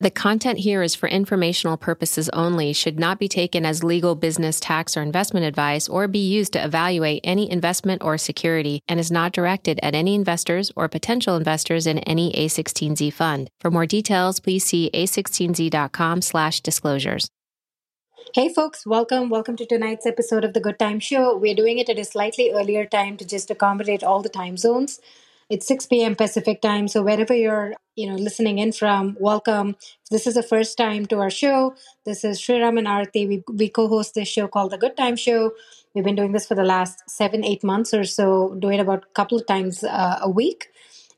The content here is for informational purposes only, should not be taken as legal, business, tax, or investment advice, or be used to evaluate any investment or security, and is not directed at any investors or potential investors in any A16Z fund. For more details, please see a16z.com slash disclosures. Hey folks, welcome. Welcome to tonight's episode of the Good Time Show. We're doing it at a slightly earlier time to just accommodate all the time zones. It's 6 p.m. Pacific time, so wherever you're, you know, listening in from, welcome. This is the first time to our show. This is Sriram and Aarthi. We, we co-host this show called The Good Time Show. We've been doing this for the last seven, eight months or so, do it about a couple of times uh, a week.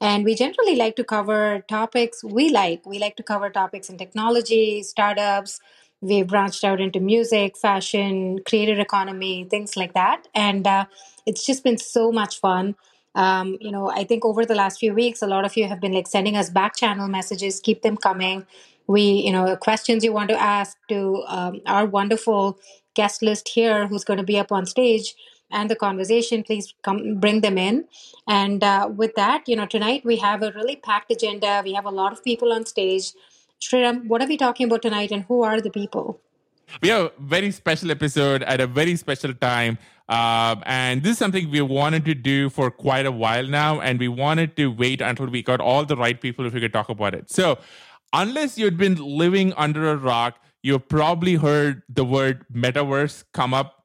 And we generally like to cover topics we like. We like to cover topics in technology, startups. We've branched out into music, fashion, creator economy, things like that. And uh, it's just been so much fun um, you know i think over the last few weeks a lot of you have been like sending us back channel messages keep them coming. We you know questions you want to ask to um, our wonderful guest list here who's going to be up on stage and the conversation please come bring them in. And uh, with that you know tonight we have a really packed agenda. We have a lot of people on stage. Sriram, what are we talking about tonight and who are the people we have a very special episode at a very special time. Um, and this is something we wanted to do for quite a while now. And we wanted to wait until we got all the right people if we could talk about it. So, unless you'd been living under a rock, you've probably heard the word metaverse come up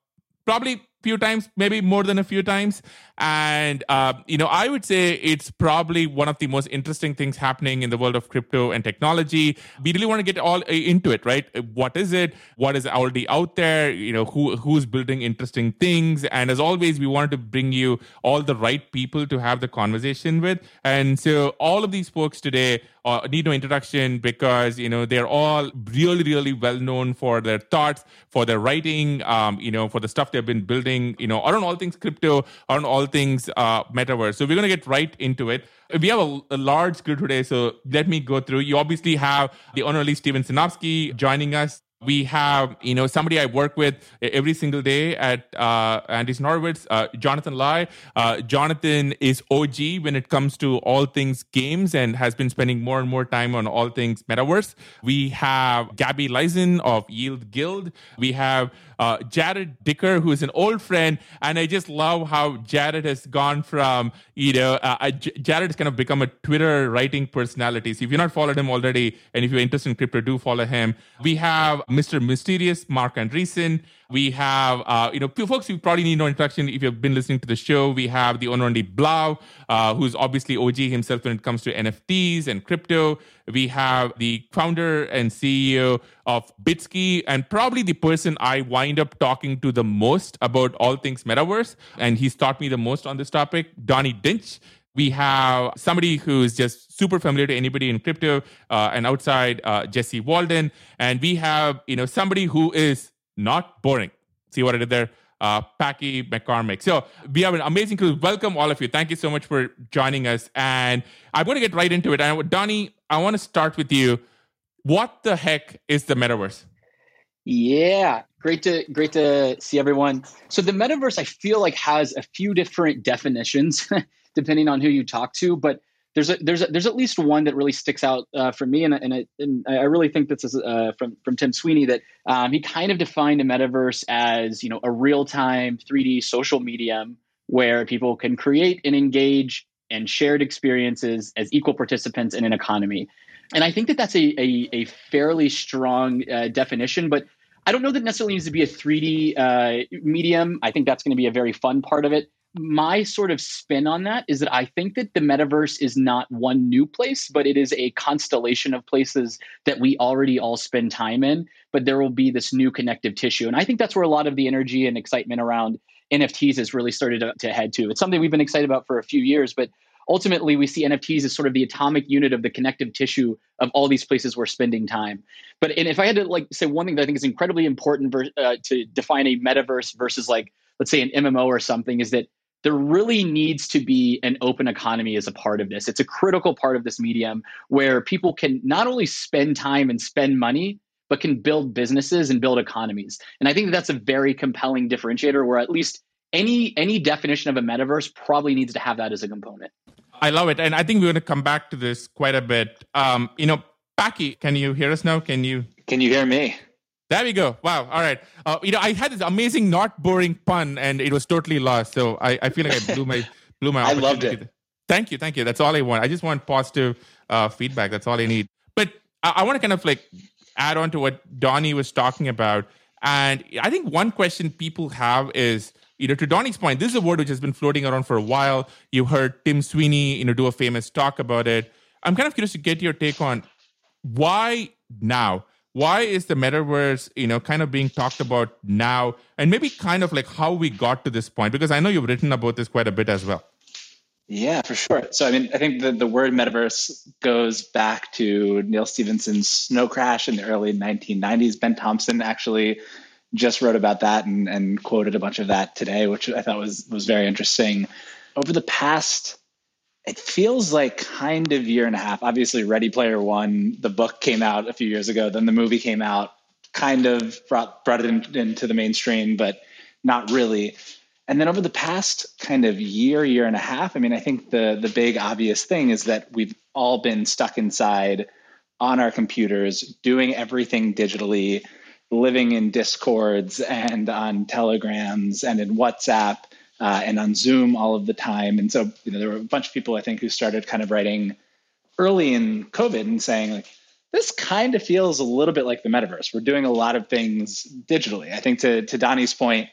probably few times, maybe more than a few times. And, uh, you know, I would say it's probably one of the most interesting things happening in the world of crypto and technology. We really want to get all into it, right? What is it? What is already out there? You know, who who's building interesting things? And as always, we wanted to bring you all the right people to have the conversation with. And so all of these folks today uh, need no introduction because you know they're all really really well known for their thoughts for their writing um, you know for the stuff they've been building you know around all things crypto around all things uh, metaverse so we're going to get right into it we have a, a, large crew today so let me go through you obviously have the honorary steven sinofsky joining us we have you know somebody I work with every single day at uh, Andreessen Horowitz, uh, Jonathan Lai. Uh, Jonathan is OG when it comes to all things games and has been spending more and more time on all things metaverse. We have Gabby Dizon of Yield Guild. We have uh, Jarrod Dicker, who is an old friend, and I just love how Jarrod has gone from you know uh, J- Jarrod has kind of become a Twitter writing personality. So if you're not followed him already, and if you're interested in crypto, do follow him. We have Mr. Mysterious, Marc Andreessen. We have, uh, you know, folks you probably need no introduction if you've been listening to the show. We have the owner Only Blau, uh, who's obviously OG himself when it comes to NFTs and crypto. We have the founder and CEO of Bitski, and probably the person I wind up talking to the most about all things metaverse. And he's taught me the most on this topic, Donnie Dinch. We have somebody who's just super familiar to anybody in crypto uh, and outside, uh, Jesse Walden. And we have, you know, somebody who is not boring. See what I did there? Uh, Packy McCormick. So we have an amazing crew. Welcome all of you. Thank you so much for joining us. And I'm going to get right into it. And Donnie, I want to start with you. What the heck is the metaverse? Yeah, great to great to see everyone. So the metaverse, I feel like has a few different definitions depending on who you talk to, but there's a, there's a, there's at least one that really sticks out uh, for me, and and, it, and, I really think this is uh, from from Tim Sweeney that um, he kind of defined a metaverse as you know a real time 3D social medium where people can create and engage and shared experiences as equal participants in an economy, and I think that that's a a, a fairly strong uh, definition, but. I don't know that necessarily needs to be a 3D uh, medium. I think that's going to be a very fun part of it my sort of spin on that is that I think that the metaverse is not one new place, but it is a constellation of places that we already all spend time in. But there will be this new connective tissue. And I think that's where a lot of the energy and excitement around NFTs has really started to, head to. It's something we've been excited about for a few years, but ultimately we see NFTs as sort of the atomic unit of the connective tissue of all these places we're spending time. But and if I had to like say one thing that I think is incredibly important ver- uh, to define a metaverse versus like let's say an MMO or something is that there really needs to be an open economy as a part of this. It's a critical part of this medium where people can not only spend time and spend money, but can build businesses and build economies. And I think that that's a very compelling differentiator where at least any any definition of a metaverse probably needs to have that as a component. I love it. And I think we're going to come back to this quite a bit. Um, you know, Packy, can you hear us now? Can you? Can you hear me? There we go. Wow. All right. Uh, you know, I had this amazing, not boring pun, and it was totally lost. So I, I feel like I blew my blew my. I loved it. Thank you, thank you. That's all I want. I just want positive uh, feedback. That's all I need. But I, I want to kind of like add on to what Donnie was talking about, and I think one question people have is, you know, to Donnie's point, this is a word which has been floating around for a while. You heard Tim Sweeney, you know, do a famous talk about it. I'm kind of curious to get your take on why now why is the metaverse you know kind of being talked about now? And maybe kind of like how we got to this point because i know you've written about this quite a bit as well. Yeah for sure. So i mean i think the, the word metaverse goes back to neal stephenson's snow crash in the early 1990s ben thompson actually just wrote about that and, and quoted a bunch of that today which i thought was was very interesting. Over the past it feels like kind of year and a half. Obviously, Ready Player One, the book came out a few years ago. Then the movie came out, kind of brought brought it in, into the mainstream, but not really. And then over the past kind of year, year and a half, I mean, I think the the big obvious thing is that we've all been stuck inside on our computers, doing everything digitally, living in discords and on telegrams and in WhatsApp uh, and on Zoom all of the time. And so, you know, there were a bunch of people I think who started kind of writing early in COVID and saying like, this kind of feels a little bit like the metaverse. We're doing a lot of things digitally. I think to to Donnie's point,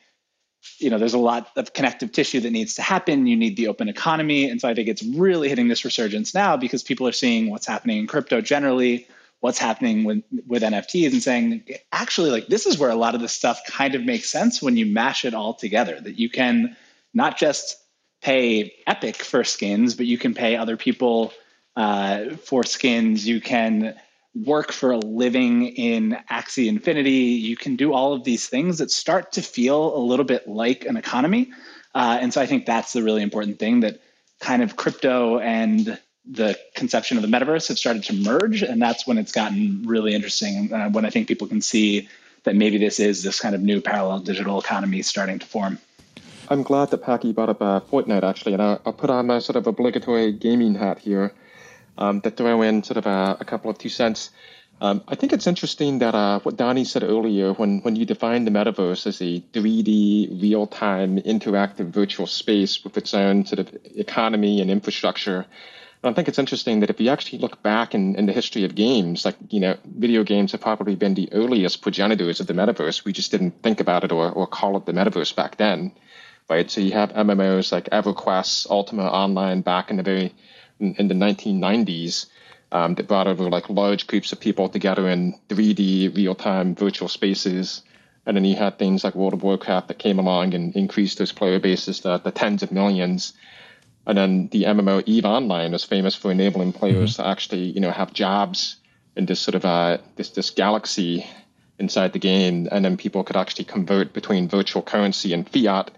you know, there's a lot of connective tissue that needs to happen. You need the open economy, and so I think it's really hitting this resurgence now because people are seeing what's happening in crypto generally, what's happening with with NFTs, and saying actually, like this is where a lot of this stuff kind of makes sense when you mash it all together. That you can not just pay Epic for skins, but you can pay other people uh, for skins. You can work for a living in Axie Infinity. You can do all of these things that start to feel a little bit like an economy. Uh, and so I think that's the really important thing that kind of crypto and the conception of the metaverse have started to merge. And that's when it's gotten really interesting. Uh, when I think people can see that maybe this is this kind of new parallel digital economy starting to form. I'm glad that Packy brought up uh, Fortnite actually, and I'll, I'll, put on my sort of obligatory gaming hat here um, to throw in sort of a, a couple of two cents. Um, I think it's interesting that uh, what Donnie said earlier, when, when you define the metaverse as a 3D, real time, interactive virtual space with its own sort of economy and infrastructure, I think it's interesting that if you actually look back in, in the history of games, like, you know, video games have probably been the earliest progenitors of the metaverse. We just didn't think about it or, or call it the metaverse back then right? So you have MMOs like EverQuest, Ultima Online back in the very in, in the 1990s um, that brought over like large groups of people together in 3D real-time virtual spaces. And then you had things like World of Warcraft that came along and increased those player bases to the tens of millions. And then the MMO Eve Online was famous for enabling players mm-hmm. to actually, you know, have jobs in this sort of uh, this this galaxy inside the game, and then people could actually convert between virtual currency and fiat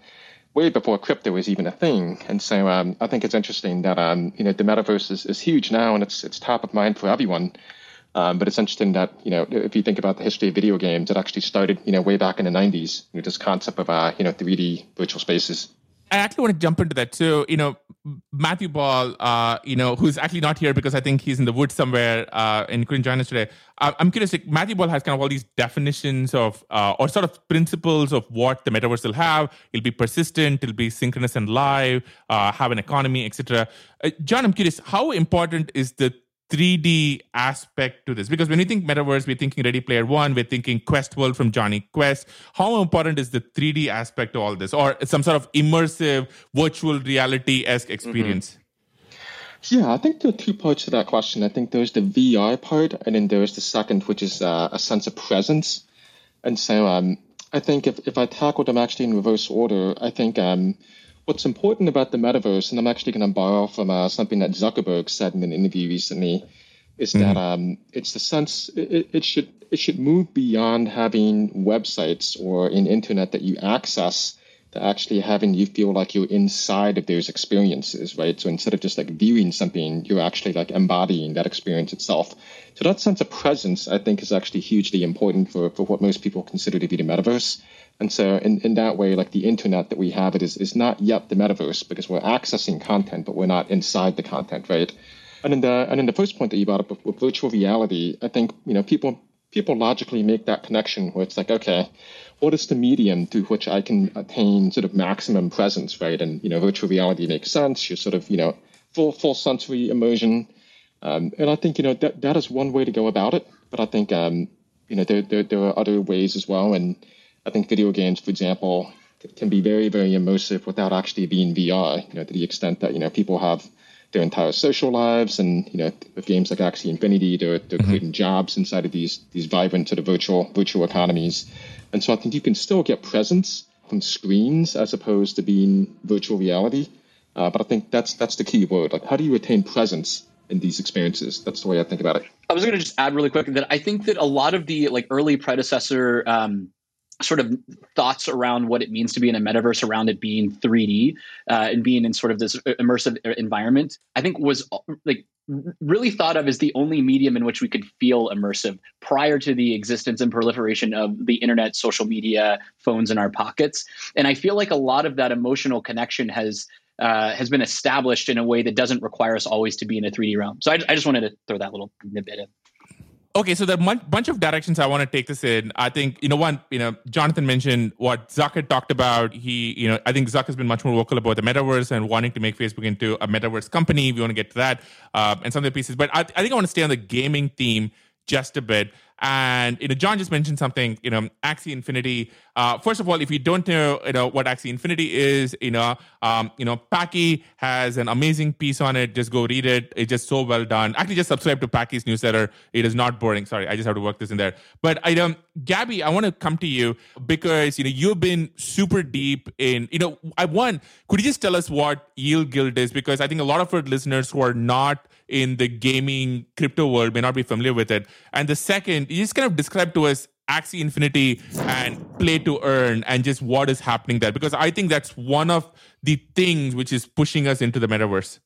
way before crypto was even a thing. And so um, I think it's interesting that um, you know the metaverse is, is huge now and it's it's top of mind for everyone. Um, but it's interesting that you know if you think about the history of video games, it actually started you know way back in the '90s. You know, this concept of uh, you know 3D virtual spaces. I actually want to jump into that. So, you know, Matthew Ball, uh, you know, who's actually not here because I think he's in the woods somewhere uh, and couldn't join us today. I'm curious, like, Matthew Ball has kind of all these definitions of, uh, or sort of principles of what the metaverse will have. It'll be persistent, it'll be synchronous and live, uh, have an economy, etc. Uh, Jon, I'm curious, how important is the 3D aspect to this? Because when we think metaverse, we're thinking Ready Player One, we're thinking Quest World from Jonny Quest. How important is the 3D aspect to all this, or some sort of immersive virtual reality esque mm-hmm. experience? Mm-hmm. Yeah, I think there are two parts to that question. I think there's the VR part, and then there's the second, which is uh, a sense of presence. And so um, I think if, if I tackle them actually in reverse order, I think um, what's important about the metaverse, and I'm actually going to borrow from uh, something that Zuckerberg said in an interview recently, is mm-hmm. that um, it's the sense it, it, should it should move beyond having websites or an internet that you access to actually having you feel like you're inside of those experiences, right? So instead of just like viewing something, you're actually like embodying that experience itself. So that sense of presence, I think, is actually hugely important for, for what most people consider to be the metaverse. And so in, in that way, like the internet that we have, it is, is not yet the metaverse because we're accessing content, but we're not inside the content, right? And in the and in the first point that you brought up with, with virtual reality, I think you know people people logically make that connection where it's like, okay, what is the medium through which I can attain sort of maximum presence, right? And you know, virtual reality makes sense. You're sort of you know full full sensory immersion, um, and I think you know that that is one way to go about it. But I think um, you know there, there there are other ways as well, and I think video games, for example, can be very very immersive without actually being VR. You know, to the extent that you know people have their entire social lives. And you know, with games like Axie Infinity, they're, they're mm-hmm. creating jobs inside of these these vibrant sort of virtual virtual economies. And so I think you can still get presence from screens as opposed to being virtual reality. Uh, but I think that's that's the key word. Like, how do you attain presence in these experiences? That's the way I think about it. I was going to just add really quick that I think that a lot of the like early predecessor um, sort of thoughts around what it means to be in a metaverse around it being 3D uh, and being in sort of this immersive environment, I think was like really thought of as the only medium in which we could feel immersive prior to the existence and proliferation of the internet, social media, phones in our pockets. And I feel like a lot of that emotional connection has uh, has been established in a way that doesn't require us always to be in a 3D realm. So I, I just wanted to throw that little bit in okay so there are a bunch of directions i want to take this in. I think you know one you know jonathan mentioned what zuck had talked about. He you know i think zuck has been much more vocal about the metaverse and wanting to make facebook into a metaverse company. We want to get to that uh, and some of the pieces. But I, I think i want to stay on the gaming theme just a bit and you know, Jon just mentioned something. You know, Axie Infinity. Uh, first of all, if you don't know, you know what Axie Infinity is, you know, um, you know, Packy has an amazing piece on it. Just go read it. It's just so well done. Actually, just subscribe to Packy's newsletter. It is not boring. Sorry, I just have to work this in there. But I um, Gabby, I want to come to you because you know you've been super deep in. You know, I want. Could you just tell us what Yield Guild is? Because I think a lot of our listeners who are not in the gaming crypto world may not be familiar with it. And the second, you just kind of describe to us Axie Infinity and play to earn and just what is happening there because I think that's one of the things which is pushing us into the metaverse.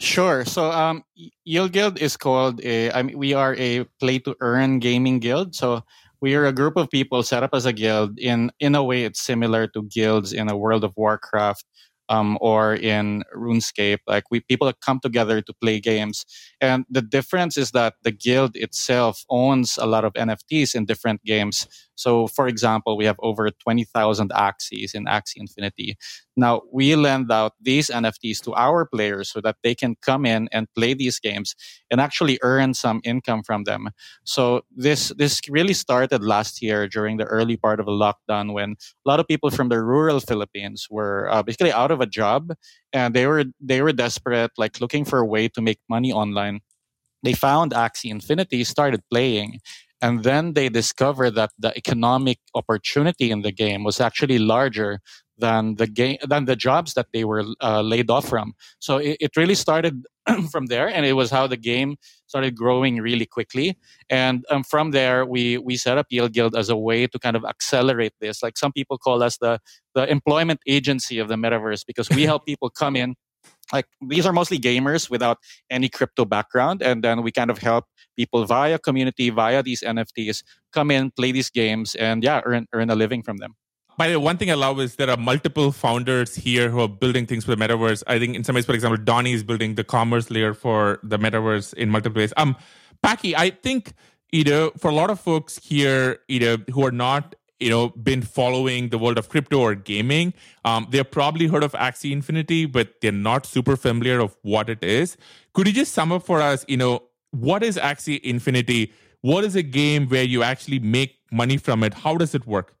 Sure. So, um, Yield Guild is called a. I mean, we are a play to earn gaming guild. So we are a group of people set up as a guild. In in a way, it's similar to guilds in a World of Warcraft um, or in RuneScape. Like we people come together to play games, and the difference is that the guild itself owns a lot of NFTs in different games. So, for example, we have over twenty thousand Axies in Axie Infinity. Now we lend out these NFTs to our players so that they can come in and play these games and actually earn some income from them. So this this really started last year during the early part of the lockdown when a lot of people from the rural Philippines were uh, basically out of a job and they were they were desperate, like looking for a way to make money online. They found Axie Infinity, started playing, and then they discovered that the economic opportunity in the game was actually larger than the game than the jobs that they were uh, laid off from. So it, it really started from there, and it was how the game started growing really quickly. And um, from there, we we set up Yield Guild as a way to kind of accelerate this. Like some people call us the the employment agency of the metaverse because we help people come in. Like these are mostly gamers without any crypto background, and then we kind of help people via community, via these NFTs, come in, play these games, and yeah, earn earn a living from them by the way, one thing I love is there are multiple founders here who are building things for the metaverse. I think in some ways, for example, Donnie is building the commerce layer for the metaverse in multiple ways. Um, Packy, I think you know for a lot of folks here, you know, who are not you know been following the world of crypto or gaming, um, they've probably heard of Axie Infinity, but they're not super familiar of what it is. Could you just sum up for us? You know, what is Axie Infinity? What is a game where you actually make money from it? How does it work?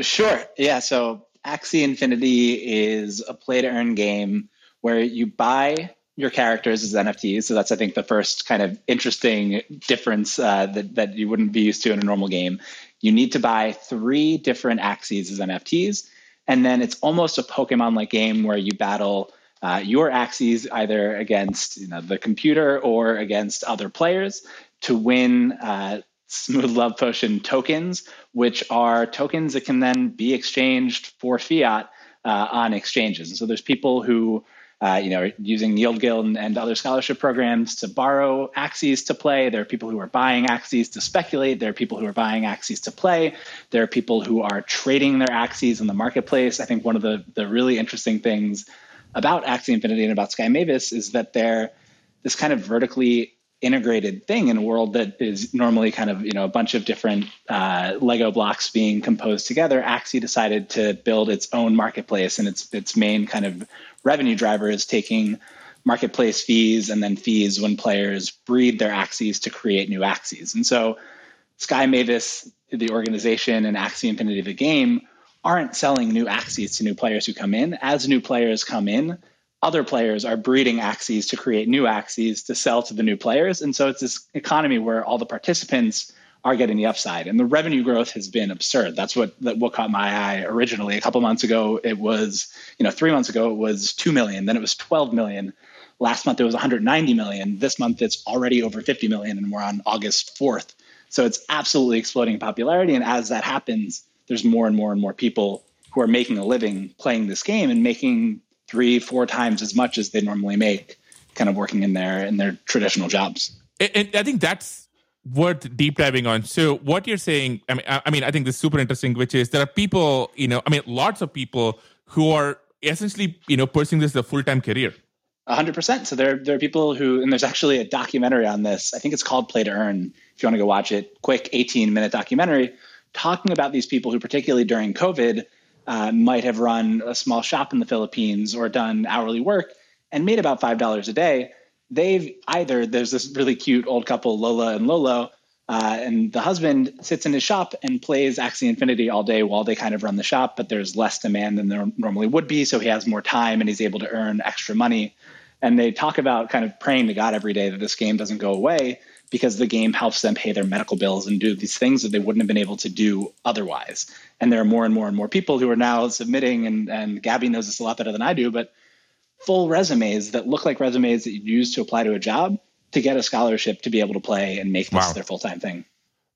Sure. Yeah. So Axie Infinity is a play to earn game where you buy your characters as NFTs. So that's, I think, the first kind of interesting difference uh, that, that you wouldn't be used to in a normal game. You need to buy three different Axies as NFTs. And then it's almost a Pokemon like game where you battle uh, your Axies either against you know, the computer or against other players to win uh, Smooth Love Potion tokens, which are tokens that can then be exchanged for fiat uh, on exchanges. And so there's people who, uh, you know, using Yield Guild and, and, other scholarship programs to borrow Axies to play. There are people who are buying Axies to speculate. There are people who are buying Axies to play. There are people who are trading their Axies in the marketplace. I think one of the, the really interesting things about Axie Infinity and about Sky Mavis is that they're this kind of vertically integrated thing in a world that is normally kind of you know a bunch of different uh, Lego blocks being composed together. Axie decided to build its own marketplace, and its its main kind of revenue driver is taking marketplace fees and then fees when players breed their Axies to create new Axies. And so Sky Mavis, the organization, and Axie Infinity, the game, aren't selling new Axies to new players who come in. As new players come in, other players are breeding Axies to create new Axies to sell to the new players. And so it's this economy where all the participants are getting the upside. And the revenue growth has been absurd. That's what that what caught my eye originally. A couple months ago, it was, you know, three months ago it was two million, then it was 12 million. Last month it was 190 million. This month it's already over 50 million, and we're on August 4th. So it's absolutely exploding in popularity. And as that happens, there's more and more and more people who are making a living playing this game and making three, four times as much as they normally make, kind of working in their in their traditional jobs. And I think that's worth deep diving on. So what you're saying, I mean, I mean, I think this is super interesting, which is there are people, you know, I mean, lots of people who are essentially, you know, pursuing this as a full time career. hundred percent. So there, there are people who, and there's actually a documentary on this. I think it's called Play to Earn. If you want to go watch it, quick 18 minute documentary talking about these people who, particularly during COVID, uh, might have run a small shop in the Philippines or done hourly work and made about five dollars a day. They've either there's this really cute old couple, Lola and Lolo, uh, and the husband sits in his shop and plays Axie Infinity all day while they kind of run the shop, but there's less demand than there normally would be, so he has more time and he's able to earn extra money. And they talk about kind of praying to God every day that this game doesn't go away because the game helps them pay their medical bills and do these things that they wouldn't have been able to do otherwise. And there are more and more and more people who are now submitting, and, and Gabby knows this a lot better than I do, but full resumes that look like resumes that you use to apply to a job to get a scholarship to be able to play and make this wow. their full time thing.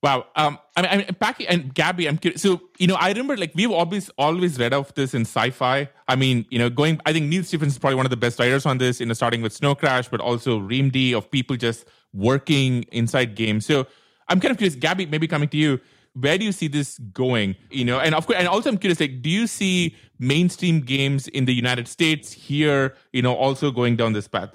Wow. Um, I mean, I mean, Packy and Gabby, I'm curious. So, you know, I remember like we've always always read of this in sci-fi. I mean, you know, going. I think Neal Stephenson is probably one of the best writers on this. You know, starting with Snow Crash, but also Reamde of people just working inside games. So, I'm kind of curious, Gabby. Maybe coming to you, where do you see this going? You know, and of course, and also I'm curious, like, do you see mainstream games in the United States here? You know, also going down this path.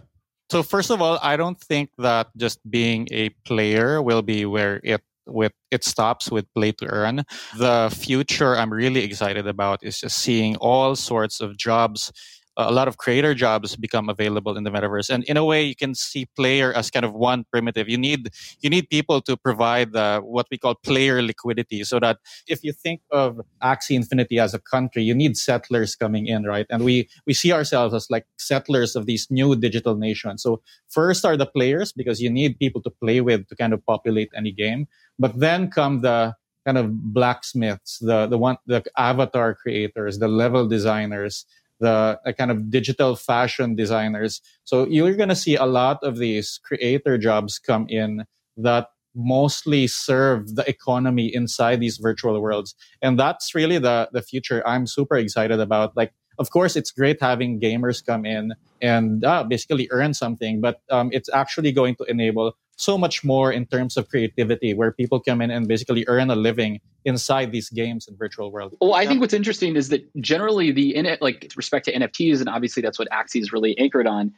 So first of all, I don't think that just being a player will be where it with it stops with play to earn. The future I'm really excited about is just seeing all sorts of jobs a lot of creator jobs become available in the metaverse. And in a way you can see player as kind of one primitive. You need you need people to provide the, what we call player liquidity so that if you think of axie infinity as a country you need settlers coming in right? And we we see ourselves as like settlers of these new digital nations. So first are the players because you need people to play with to kind of populate any game. But then come the kind of blacksmiths the the one the avatar creators the level designers the kind of digital fashion designers. So you're going to see a lot of these creator jobs come in that mostly serve the economy inside these virtual worlds. And that's really the, the future I'm super excited about. Like, of course, it's great having gamers come in and uh, basically earn something, but um, it's actually going to enable so much more in terms of creativity where people come in and basically earn a living inside these games and virtual world. Well, I think what's interesting is that generally the in it like respect to NFTs, and obviously that's what Axie is really anchored on.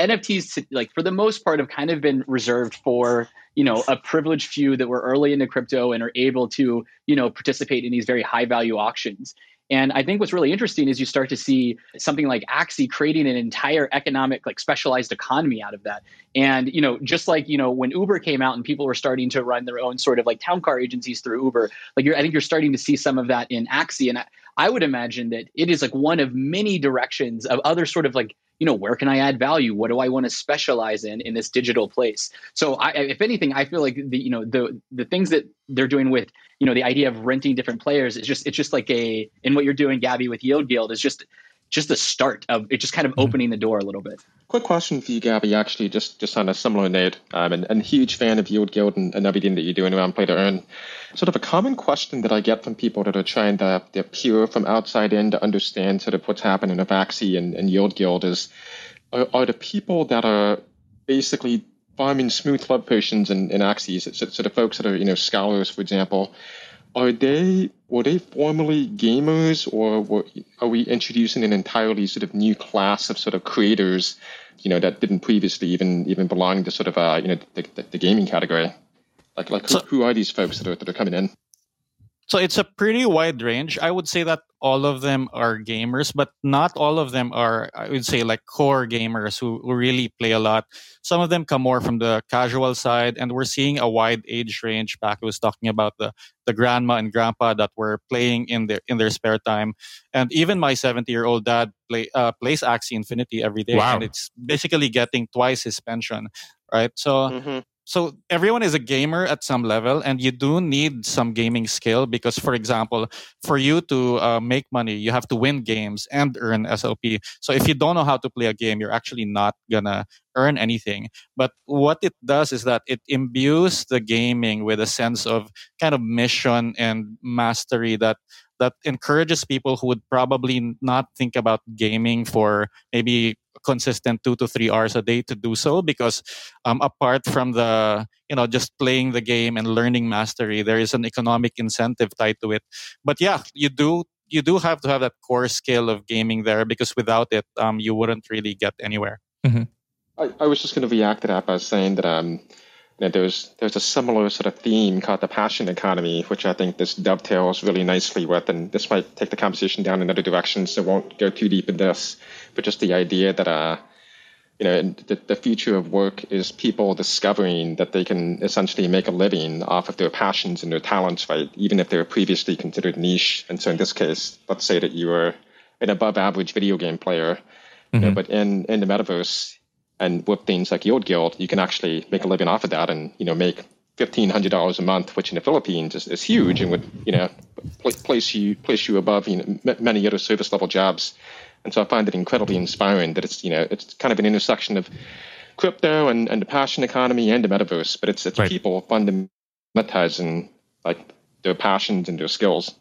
NFTs, like for the most part, have kind of been reserved for you know a privileged few that were early into crypto and are able to you know participate in these very high value auctions. And I think what's really interesting is you start to see something like Axie creating an entire economic, like specialized economy out of that. And, you know, just like, you know, when Uber came out and people were starting to run their own sort of like town car agencies through Uber, like I think you're starting to see some of that in Axie. And I, I would imagine that it is like one of many directions of other sort of like you know where can i add value? What do i want to specialize in in this digital place? So I, if anything i feel like the you know the the things that they're doing with you know the idea of renting different players is just it's just like a in what you're doing gabby with yield guild is just just the start of it just kind of mm-hmm. opening the door a little bit. Quick question for you gabby actually just just on a similar note. Um, and, and huge fan of yield guild and, and everything that you're doing around play to earn. Sort of a common question that i get from people that are trying to they're from outside in to understand sort of what's happening with axie and, and yield guild is are, are the people that are basically farming smooth love potions and, and axies, so, so the folks that are, you know, scholars, for example, are they were they formerly gamers, or were, are we introducing an entirely sort of new class of sort of creators, you know, that didn't previously even even belong to sort of uh, you know the, the, the gaming category? Like like so, who, who are these folks that are that are coming in? So it's a pretty wide range. I would say that all of them are gamers, but not all of them are, I would say, like core gamers who, who really play a lot. Some of them come more from the casual side, and we're seeing a wide age range. Back was talking about the, the grandma and grandpa that were playing in their in their spare time, and even my seventy year old dad play uh, plays Axie Infinity every day, wow. and it's basically getting twice his pension, right? So. Mm-hmm so everyone is a gamer at some level and you do need some gaming skill because for example for you to uh, make money you have to win games and earn slp so if you don't know how to play a game you're actually not gonna earn anything. But what it does is that it imbues the gaming with a sense of kind of mission and mastery that that encourages people who would probably not think about gaming for maybe consistent two to three hours a day to do so because um, apart from the you know just playing the game and learning mastery there is an economic incentive tied to it but yeah you do you do have to have that core skill of gaming there because without it um, you wouldn't really get anywhere mm-hmm. I, I, was just going to react to that by saying that um, you know, there's there's a similar sort of theme called the passion economy, which I think this dovetails really nicely with, and this might take the conversation down in other directions, so I won't go too deep in this. But just the idea that uh, you know, the, the future of work is people discovering that they can essentially make a living off of their passions and their talents, right? Even if they were previously considered niche. And so in this case, let's say that you were an above average video game player, mm-hmm. you know, mm-hmm. but in, in the metaverse, and with things like Yield Guild, you can actually make a living off of that and, you know, make fifteen hundred dollars a month, which in the Philippines is, is huge and would, you know, place you place you above you know many other service level jobs. And so I find it incredibly mm-hmm. inspiring that it's you know it's kind of an intersection of crypto and, and the passion economy and the metaverse, but it's it's right. people fundamentalizing like their passions and their skills.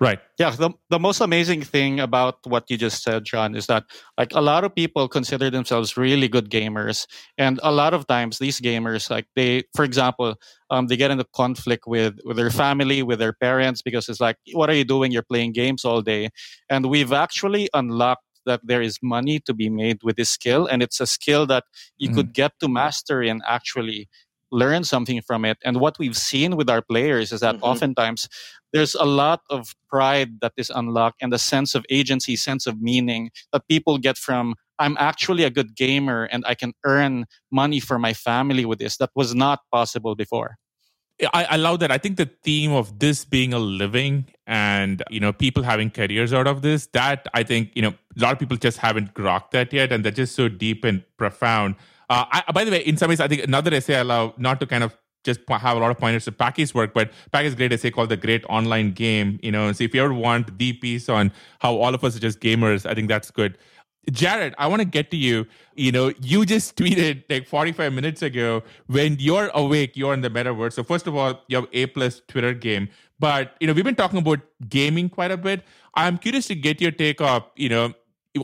Right. Yeah. The, the most amazing thing about what you just said, Jon, is that like a lot of people consider themselves really good gamers. And a lot of times these gamers, like they, for example, um, they get into conflict with, with their family, with their parents, because it's like, what are you doing? You're playing games all day. And we've actually unlocked that there is money to be made with this skill. And it's a skill that you mm-hmm. could get to mastery and actually learn something from it. And what we've seen with our players is that mm-hmm. oftentimes there's a lot of pride that is unlocked and a sense of agency, sense of meaning that people get from I'm actually a good gamer and I can earn money for my family with this. That was not possible before. I, I, love that. I think the theme of this being a living and you know people having careers out of this, that I think you know a lot of people just haven't grokked that yet, and they're just so deep and profound. Uh, I, by the way, in some ways, I think another essay I love not to kind of just have a lot of pointers to Packy's work, but Packy's great essay called The Great Online Game. You know, so if you ever want the piece on how all of us are just gamers, I think that's good. Jarrod, I want to get to you. You know, you just tweeted like 45 minutes ago when you're awake, you're in the metaverse. So first of all, you have A plus Twitter game. But you know, we've been talking about gaming quite a bit. I'm curious to get your take of, you know,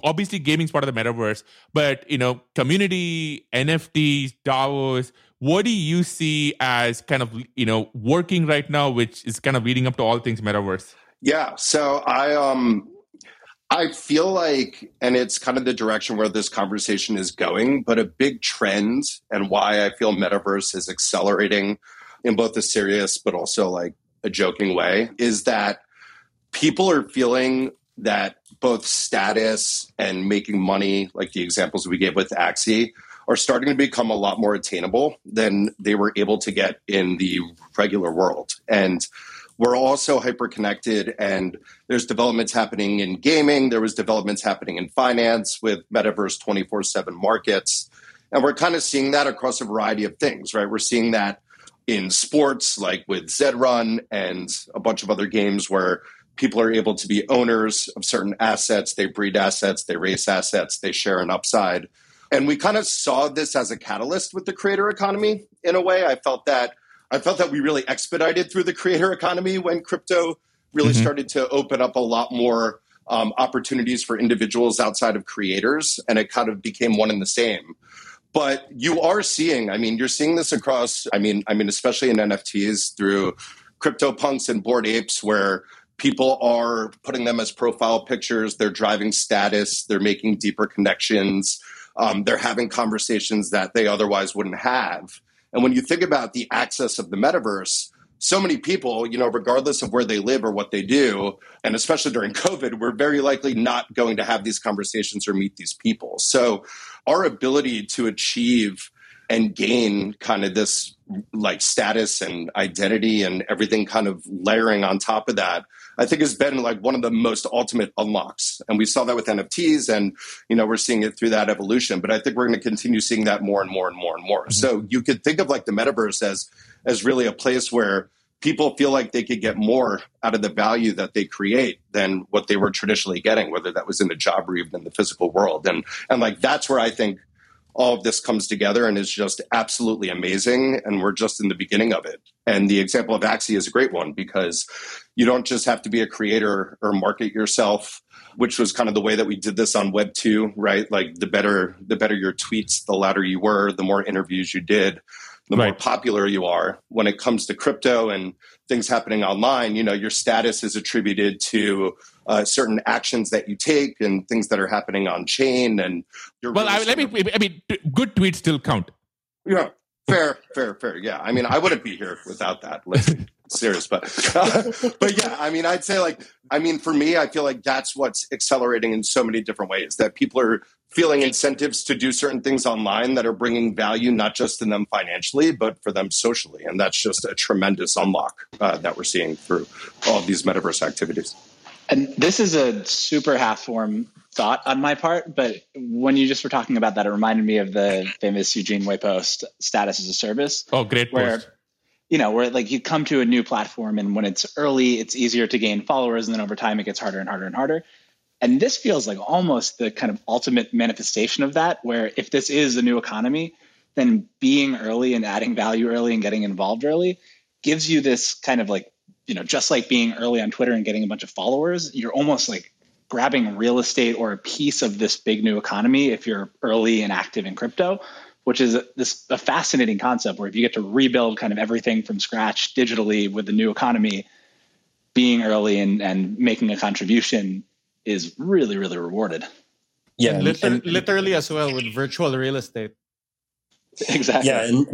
obviously gaming's part of the metaverse, but you know, community, NFTs, DAOs, what do you see as kind of you know working right now which is kind of leading up to all things metaverse? Yeah so i um i feel like and it's kind of the direction where this conversation is going but a big trend and why i feel metaverse is accelerating in both a serious but also like a joking way is that people are feeling that both status and making money like the examples we gave with axie are starting to become a lot more attainable than they were able to get in the regular world. And we're also hyper connected and there's developments happening in gaming. There was developments happening in finance with metaverse 24/7 markets. And we're kind of seeing that across a variety of things right? We're seeing that in sports like with Zedrun and a bunch of other games where people are able to be owners of certain assets they breed assets they race assets they share an upside and we kind of saw this as a catalyst with the creator economy in a way. I felt that I felt that we really expedited through the creator economy when crypto really mm-hmm. started to open up a lot more um, opportunities for individuals outside of creators, and it kind of became one and the same. But you are seeing, I mean, you're seeing this across, I mean, I mean, especially in NFTs through CryptoPunks and Bored Apes, where people are putting them as profile pictures, they're driving status, they're making deeper connections, um, they're having conversations that they otherwise wouldn't have. And when you think about the access of the metaverse, so many people, you know, regardless of where they live or what they do, and especially during COVID, we're very likely not going to have these conversations or meet these people. So, our ability to achieve and gain kind of this like status and identity and everything kind of layering on top of that i think has been like one of the most ultimate unlocks and we saw that with nfts and you know we're seeing it through that evolution but i think we're going to continue seeing that more and more and more and more mm-hmm. so you could think of like the metaverse as as really a place where people feel like they could get more out of the value that they create than what they were traditionally getting whether that was in the job or even in the physical world and and like that's where i think all of this comes together and is just absolutely amazing. And we're just in the beginning of it. And the example of Axie is a great one because you don't just have to be a creator or market yourself, which was kind of the way that we did this on Web two, right? Like the better the better your tweets, the louder you were, the more interviews you did, the right. more popular you are. When it comes to crypto and things happening online, you know, your status is attributed to uh, certain actions that you take and things that are happening on chain. And your well, I, let me. I mean, good tweets still count. Yeah, fair, fair, fair. Yeah, I mean, I wouldn't be here without that. Let's serious, but uh, but yeah, I mean, I'd say like, I mean, for me, I feel like that's what's accelerating in so many different ways. That people are feeling incentives to do certain things online that are bringing value not just in them financially, but for them socially, and that's just a tremendous unlock uh, that we're seeing through all of these metaverse activities. And this is a super half form thought on my part, but when you just were talking about that, it reminded me of the famous Eugene Wei post, Status as a Service. Oh, great where, post. You know, where like you come to a new platform and when it's early, it's easier to gain followers. And then over time, it gets harder and harder and harder. And this feels like almost the kind of ultimate manifestation of that, where if this is a new economy, then being early and adding value early and getting involved early gives you this kind of like you know, just like being early on Twitter and getting a bunch of followers, you're almost like grabbing real estate or a piece of this big new economy if you're early and active in crypto, which is a, this a fascinating concept where if you get to rebuild kind of everything from scratch digitally with the new economy, being early and, and making a contribution is really, really rewarded. Yeah, and liter- and, literally as well with virtual real estate. Exactly. Yeah, and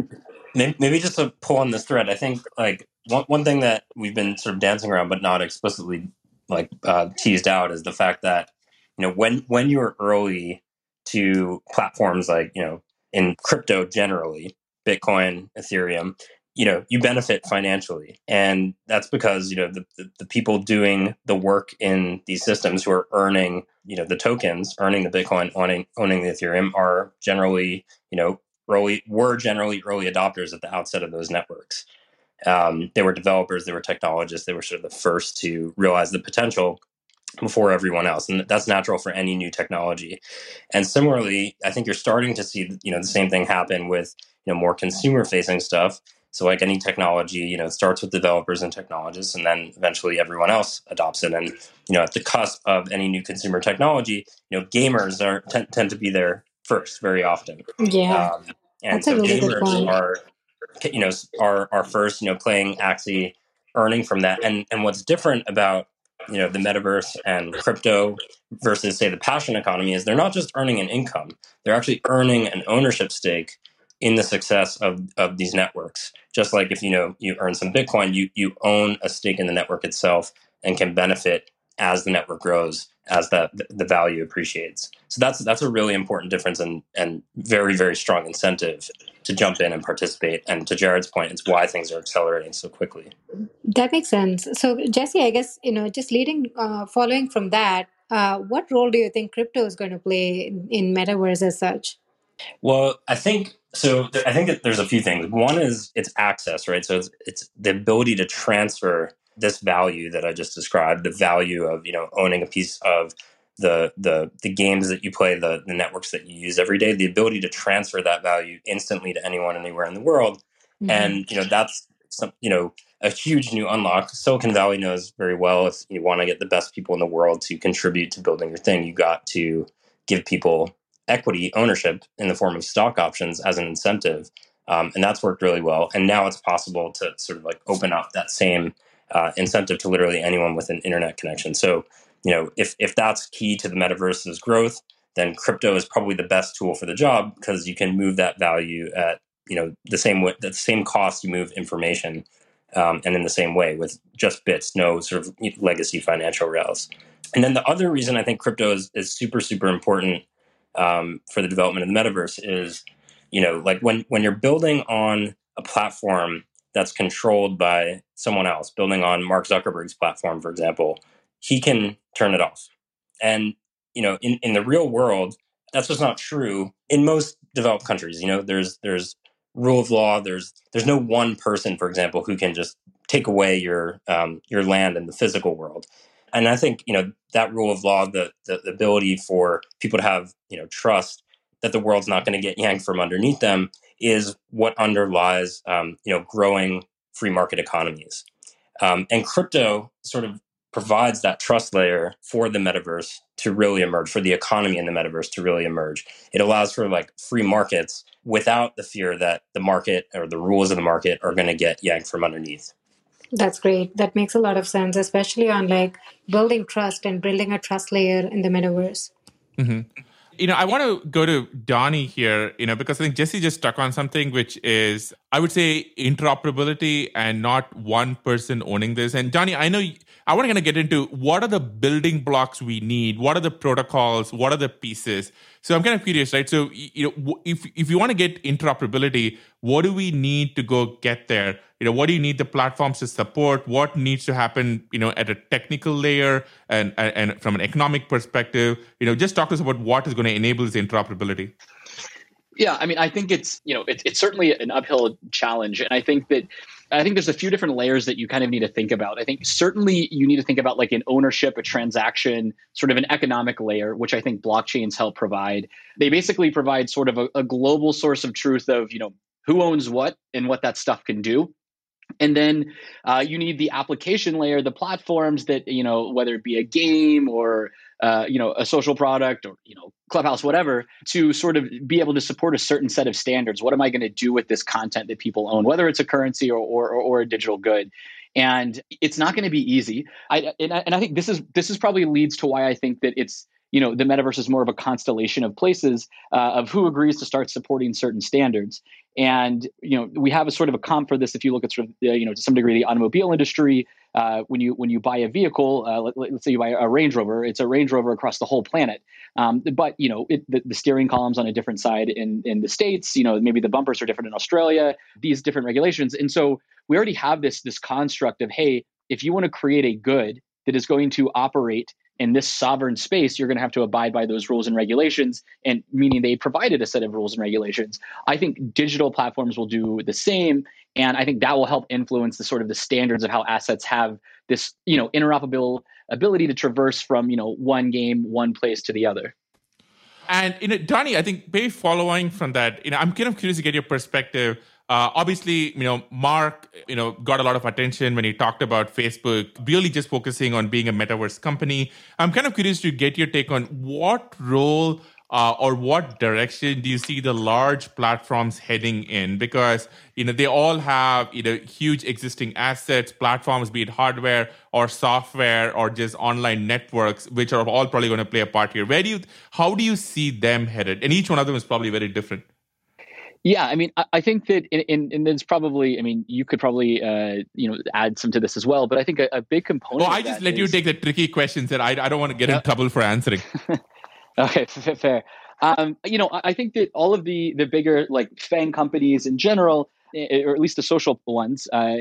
maybe just to pull on this thread, I think like one, one thing that we've been sort of dancing around but not explicitly like uh, teased out is the fact that you know when when you're early to platforms like you know in crypto generally bitcoin ethereum you know you benefit financially. And that's because you know the, the, the, people doing the work in these systems who are earning you know the tokens earning the bitcoin owning owning the ethereum are generally you know early were generally early adopters at the outset of those networks. Um, they were developers, they were technologists, they were sort of the first to realize the potential before everyone else and that's natural for any new technology. And similarly i think you're starting to see you know the same thing happen with you know more consumer facing stuff. So like any technology you know it starts with developers and technologists and then eventually everyone else adopts it. And you know at the cusp of any new consumer technology you know gamers are t- tend to be there first very often. Yeah. Um, and That's so really gamers are you know are are first you know playing Axie, earning from that. And and what's different about you know the metaverse and crypto versus say the passion economy is they're not just earning an income; they're actually earning an ownership stake in the success of, of these networks. Just like if you know you earn some Bitcoin, you you own a stake in the network itself and can benefit as the network grows, as that the value appreciates. So that's that's a really important difference and and very very strong incentive to jump in and participate. And to Jarrod's point, it's why things are accelerating so quickly. That makes sense. So Jesse, I guess you know, just leading, uh, following from that, uh, what role do you think crypto is going to play in, in metaverse as such? Well, I think so. Th- I think that there's a few things. One is it's access, right? So it's, it's the ability to transfer this value that I just described, the value of you know owning a piece of the the the games that you play, the the networks that you use every day, the ability to transfer that value instantly to anyone anywhere in the world, mm-hmm. and you know that's some you know a huge new unlock. Silicon Valley knows very well if you want to get the best people in the world to contribute to building your thing, you got to give people equity ownership in the form of stock options as an incentive um, and that's worked really well. And now it's possible to sort of like open up that same uh, incentive to literally anyone with an internet connection. So, you know, if if that's key to the metaverse's growth, then crypto is probably the best tool for the job because you can move that value at you know the same way, the same cost you move information, um, and in the same way with just bits, no sort of legacy financial rails. And then the other reason I think crypto is, is super super important um, for the development of the metaverse is you know like when when you're building on a platform that's controlled by someone else building on mark zuckerberg's platform for example he can turn it off. And you know in, in the real world that's just not true in most developed countries you know there's there's rule of law there's there's no one person for example who can just take away your um, your land in the physical world. And i think you know that rule of law the, the, the ability for people to have you know trust that the world's not going to get yanked from underneath them is what underlies um, you know growing free market economies. Um, and crypto sort of provides that trust layer for the metaverse to really emerge for the economy in the metaverse to really emerge. It allows for like free markets without the fear that the market or the rules of the market are going to get yanked from underneath. That's great. That makes a lot of sense especially on like building trust and building a trust layer in the metaverse. Mm-hmm. You know, I want to go to Donnie here, you know, because I think Jesse just stuck on something which is, I would say, interoperability and not one person owning this. And Donnie, I know I want to kind of get into what are the building blocks we need, what are the protocols, what are the pieces. So I'm kind of curious, right? So you know, if if you want to get interoperability, what do we need to go get there? you know what do you need the platforms to support what needs to happen you know at a technical layer and and from an economic perspective you know just talk to us about what is going to enable this interoperability yeah i mean i think it's you know it's, it's certainly an uphill challenge and i think that I think there's a few different layers that you kind of need to think about. I think certainly you need to think about like an ownership, a transaction, sort of an economic layer, which I think blockchains help provide. They basically provide sort of a, a global source of truth of, you know, who owns what and what that stuff can do and then uh, you need the application layer the platforms that you know whether it be a game or uh, you know a social product or you know clubhouse whatever to sort of be able to support a certain set of standards. What am i going to do with this content that people own whether it's a currency or or, or a digital good? And it's not going to be easy. I and, I and I think this is this is probably leads to why i think that it's you know the metaverse is more of a constellation of places uh, of who agrees to start supporting certain standards. And you know we have a sort of a comp for this if you look at sort of you know to some degree the automobile industry uh, when you when you buy a vehicle uh, let, us say you buy a range rover it's a range rover across the whole planet. Um, but you know it, the, the, steering column's on a different side in in the states you know maybe the bumpers are different in australia these different regulations. And so we already have this this construct of hey if you want to create a good that is going to operate in this sovereign space, you're going to have to abide by those rules and regulations, and meaning they provided a set of rules and regulations. I think digital platforms will do the same, and I think that will help influence the sort of the standards of how assets have this, you know, interoperable ability to traverse from you know one game, one place to the other. And you know, Donnie, I think maybe following from that, you know, I'm kind of curious to get your perspective uh, obviously, you know, Mark, you know, got a lot of attention when he talked about Facebook really just focusing on being a metaverse company. I'm kind of curious to get your take on what role uh, or what direction do you see the large platforms heading in? Because you know they all have you know huge existing assets, platforms, be it hardware or software or just online networks, which are all probably going to play a part here. Where do you, how do you see them headed? And each one of them is probably very different. Yeah, I mean, I, I think that, in, in, and there's probably, I mean, you could probably, uh, you know, add some to this as well. But I think a, a big component. Oh, I just let is, you take the tricky questions that I, I don't want to get in trouble for answering. okay, fair. Um, you know, I think that all of the the bigger like FANG companies in general, or at least the social ones, uh,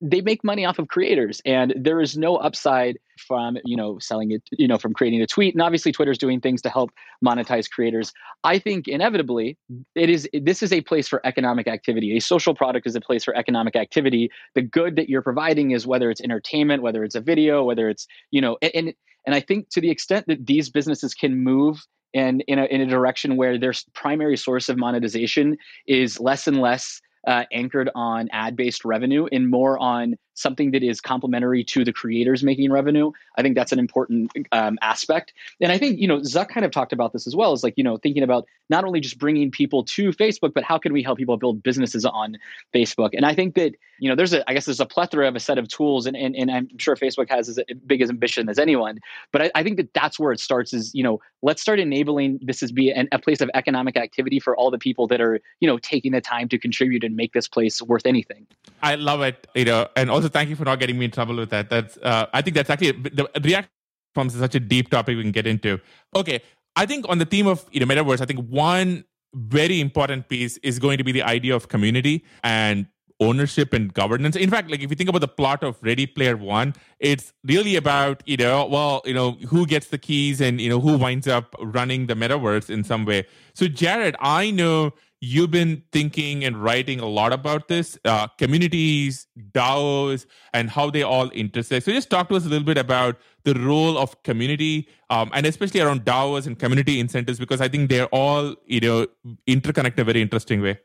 they make money off of creators and there is no upside from you know selling it you know from creating a tweet. And obviously twitter's doing things to help monetize creators. I think inevitably it is this is a place for economic activity. A social product is a place for economic activity. The good that you're providing is whether it's entertainment whether it's a video whether it's you know and and i think to the extent that these businesses can move and in a, in a direction where their primary source of monetization is less and less uh, anchored on ad based revenue and more on something that is complementary to the creators making revenue. I think that's an important um, aspect. And I think, you know, Zuck kind of talked about this as well is like, you know, thinking about not only just bringing people to Facebook, but how can we help people build businesses on Facebook? And I think that, you know, there's a, I guess there's a plethora of a set of tools and, and, and I'm sure Facebook has as big as ambition as anyone, but I, I think that that's where it starts is, you know, let's start enabling this as be an, a place of economic activity for all the people that are, you know, taking the time to contribute and make this place worth anything. I love it, you know, and also thank you for not getting me in trouble with that. That's uh, I think that's actually the React forms is such a deep topic we can get into. Okay, I think on the theme of you know metaverse, I think one very important piece is going to be the idea of community and ownership and governance. In fact, like if you think about the plot of Ready Player One, it's really about you know well you know who gets the keys and you know who winds up running the metaverse in some way. So Jarrod, I know you've been thinking and writing a lot about this uh, communities daos and how they all intersect. So just talk to us a little bit about the role of community um, and especially around daos and community incentives because i think they're all you know interconnect in a very interesting way.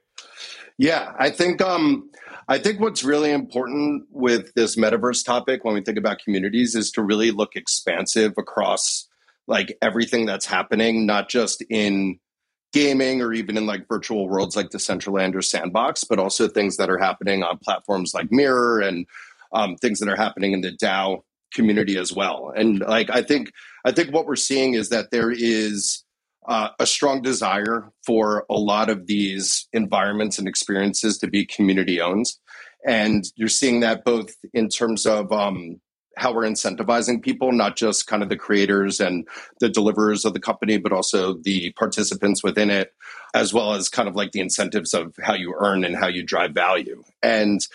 Yeah i think um i think what's really important with this metaverse topic when we think about communities is to really look expansive across like everything that's happening not just in gaming or even in like virtual worlds like Decentraland or Sandbox, but also things that are happening on platforms like Mirror and um, things that are happening in the DAO community as well. And like I think I think what we're seeing is that there is uh, a strong desire for a lot of these environments and experiences to be community owned. And you're seeing that both in terms of um, how we're incentivizing people, not just kind of the creators and the deliverers of the company, but also the participants within it, as well as kind of like the incentives of how you earn and how you drive value. And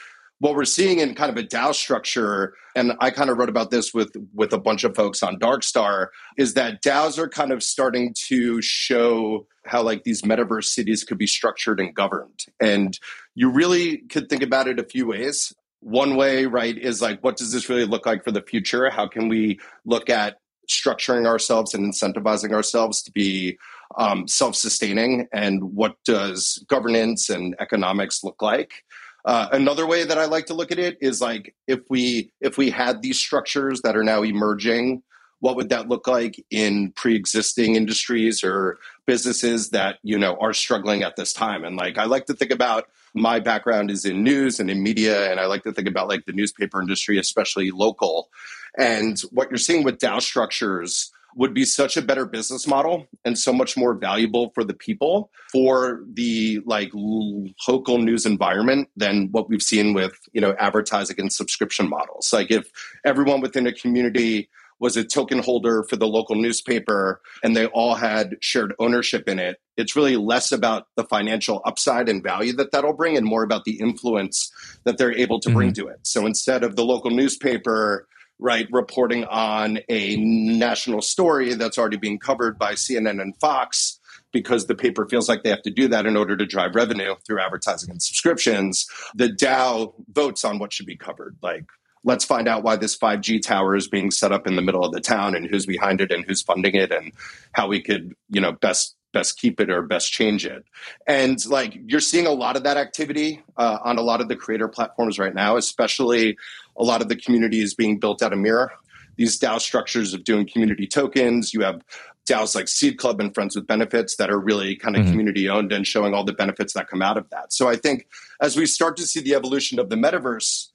what we're seeing in kind of a DAO structure, and I kind of wrote about this with with a bunch of folks on Darkstar, is that DAOs are kind of starting to show how like these metaverse cities could be structured and governed. And you really could think about it a few ways one way, right, is like, what does this really look like for the future? How can we look at structuring ourselves and incentivizing ourselves to be um, self sustaining? And what does governance and economics look like? Uh, another way that I like to look at it is like if we if we had these structures that are now emerging, what would that look like in pre-existing industries or businesses that you know are struggling at this time? And like I like to think about my background is in news and in media, and I like to think about like the newspaper industry, especially local. And what you're seeing with DAO structures would be such a better business model and so much more valuable for the people for the like local news environment than what we've seen with you know advertising and subscription models like if everyone within a community was a token holder for the local newspaper and they all had shared ownership in it. It's really less about the financial upside and value that that'll bring and more about the influence that they're able to mm-hmm. bring to it. So instead of the local newspaper, right, reporting on a national story that's already being covered by CNN and Fox, because the paper feels like they have to do that in order to drive revenue through advertising and subscriptions. The DAO votes on what should be covered, like let's find out why this 5G tower is being set up in the middle of the town and who's behind it and who's funding it and how we could, you know, best best keep it or best change it. And like you're seeing a lot of that activity uh, on a lot of the creator platforms right now, especially a lot of the communities being built out of Mirror. These DAO structures of doing community tokens. You have DAOs like Seed Club and Friends with Benefits that are really kind of mm-hmm. community owned and showing all the benefits that come out of that. So I think as we start to see the evolution of the metaverse,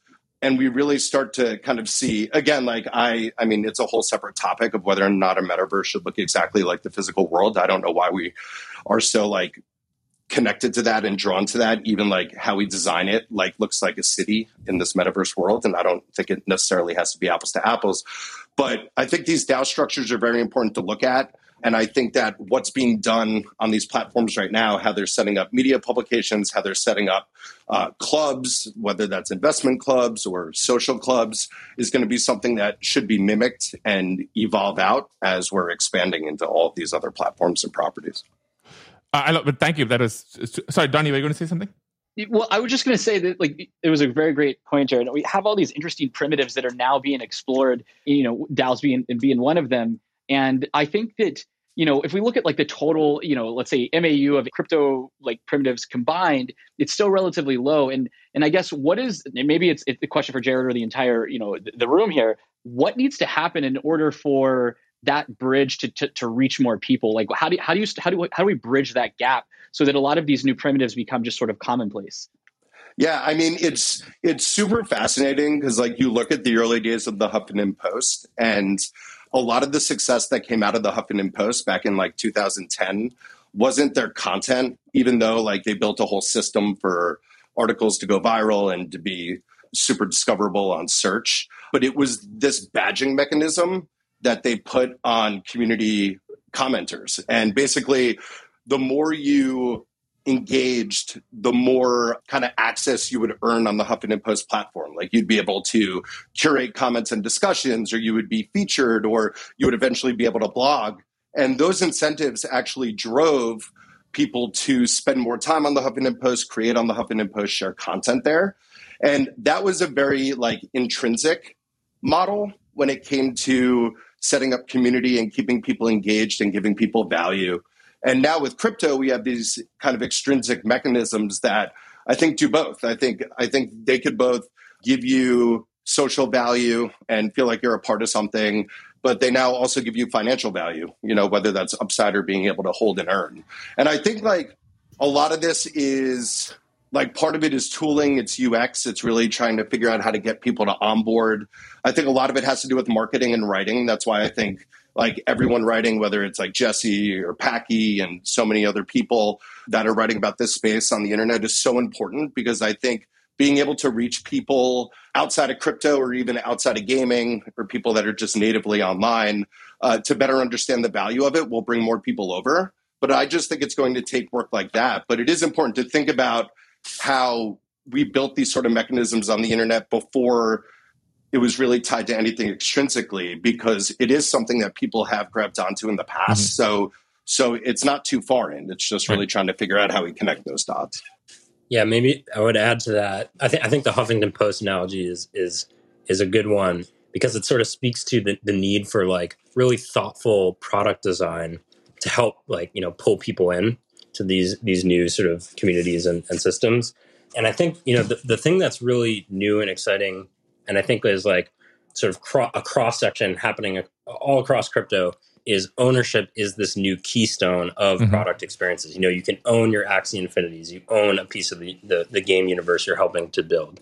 and we really start to kind of see again like i i mean it's a whole separate topic of whether or not a metaverse should look exactly like the physical world. I don't know why we are so like connected to that and drawn to that. Even like how we design it like looks like a city in this metaverse world and i don't think it necessarily has to be apples to apples. But i think these dao structures are very important to look at and I think that what's being done on these platforms right now, how they're setting up media publications, how they're setting up uh, clubs, whether that's investment clubs or social clubs, is going to be something that should be mimicked and evolve out as we're expanding into all of these other platforms and properties. Uh, I love, but thank you. That was sorry, Donnie. Were you going to say something? Well, I was just going to say that like it was a very great point, Jarrod. We have all these interesting primitives that are now being explored. You know, DAOs being being one of them, and I think that you know, if we look at like the total, you know, let's say MAU of crypto like primitives combined, it's still relatively low. And and I guess what is maybe it's, the question for Jarrod or the entire, you know, the, the room here. What needs to happen in order for that bridge to, to, to reach more people? Like how do how do you how do how do we bridge that gap so that a lot of these new primitives become just sort of commonplace? Yeah, I mean it's it's super fascinating because like you look at the early days of the Huffington Post and a lot of the success that came out of the Huffington Post back in like 2010 wasn't their content, even though like they built a whole system for articles to go viral and to be super discoverable on search. But it was this badging mechanism that they put on community commenters. And basically, the more you engaged, the more kind of access you would earn on the Huffington Post platform. Like you'd be able to curate comments and discussions, or you would be featured, or you would eventually be able to blog. And those incentives actually drove people to spend more time on the Huffington Post, create on the Huffington Post, share content there. And that was a very like intrinsic model when it came to setting up community and keeping people engaged and giving people value. And now with crypto, we have these kind of extrinsic mechanisms that I think do both. I think I think they could both give you social value and feel like you're a part of something, but they now also give you financial value, you know, whether that's upside or being able to hold and earn. And I think like a lot of this is like part of it is tooling, it's UX, it's really trying to figure out how to get people to onboard. I think a lot of it has to do with marketing and writing. That's why I think like everyone writing, whether it's like Jesse or Packy and so many other people that are writing about this space on the internet is so important because I think being able to reach people outside of crypto or even outside of gaming or people that are just natively online uh, to better understand the value of it will bring more people over. But I just think it's going to take work like that. But it is important to think about how we built these sort of mechanisms on the internet before it was really tied to anything extrinsically because it is something that people have grabbed onto in the past. Mm-hmm. So so it's not too far in. It's just really trying to figure out how we connect those dots. Yeah, maybe I would add to that. I think I think the Huffington Post analogy is is is a good one because it sort of speaks to the, the need for like really thoughtful product design to help like you know pull people in to these these new sort of communities and, and systems. And I think you know the, the thing that's really new and exciting and I think there's like sort of cro- a cross section happening all across crypto is ownership is this new keystone of mm-hmm. product experiences. You know, you can own your Axie Infinities, you own a piece of the, the, the game universe you're helping to build.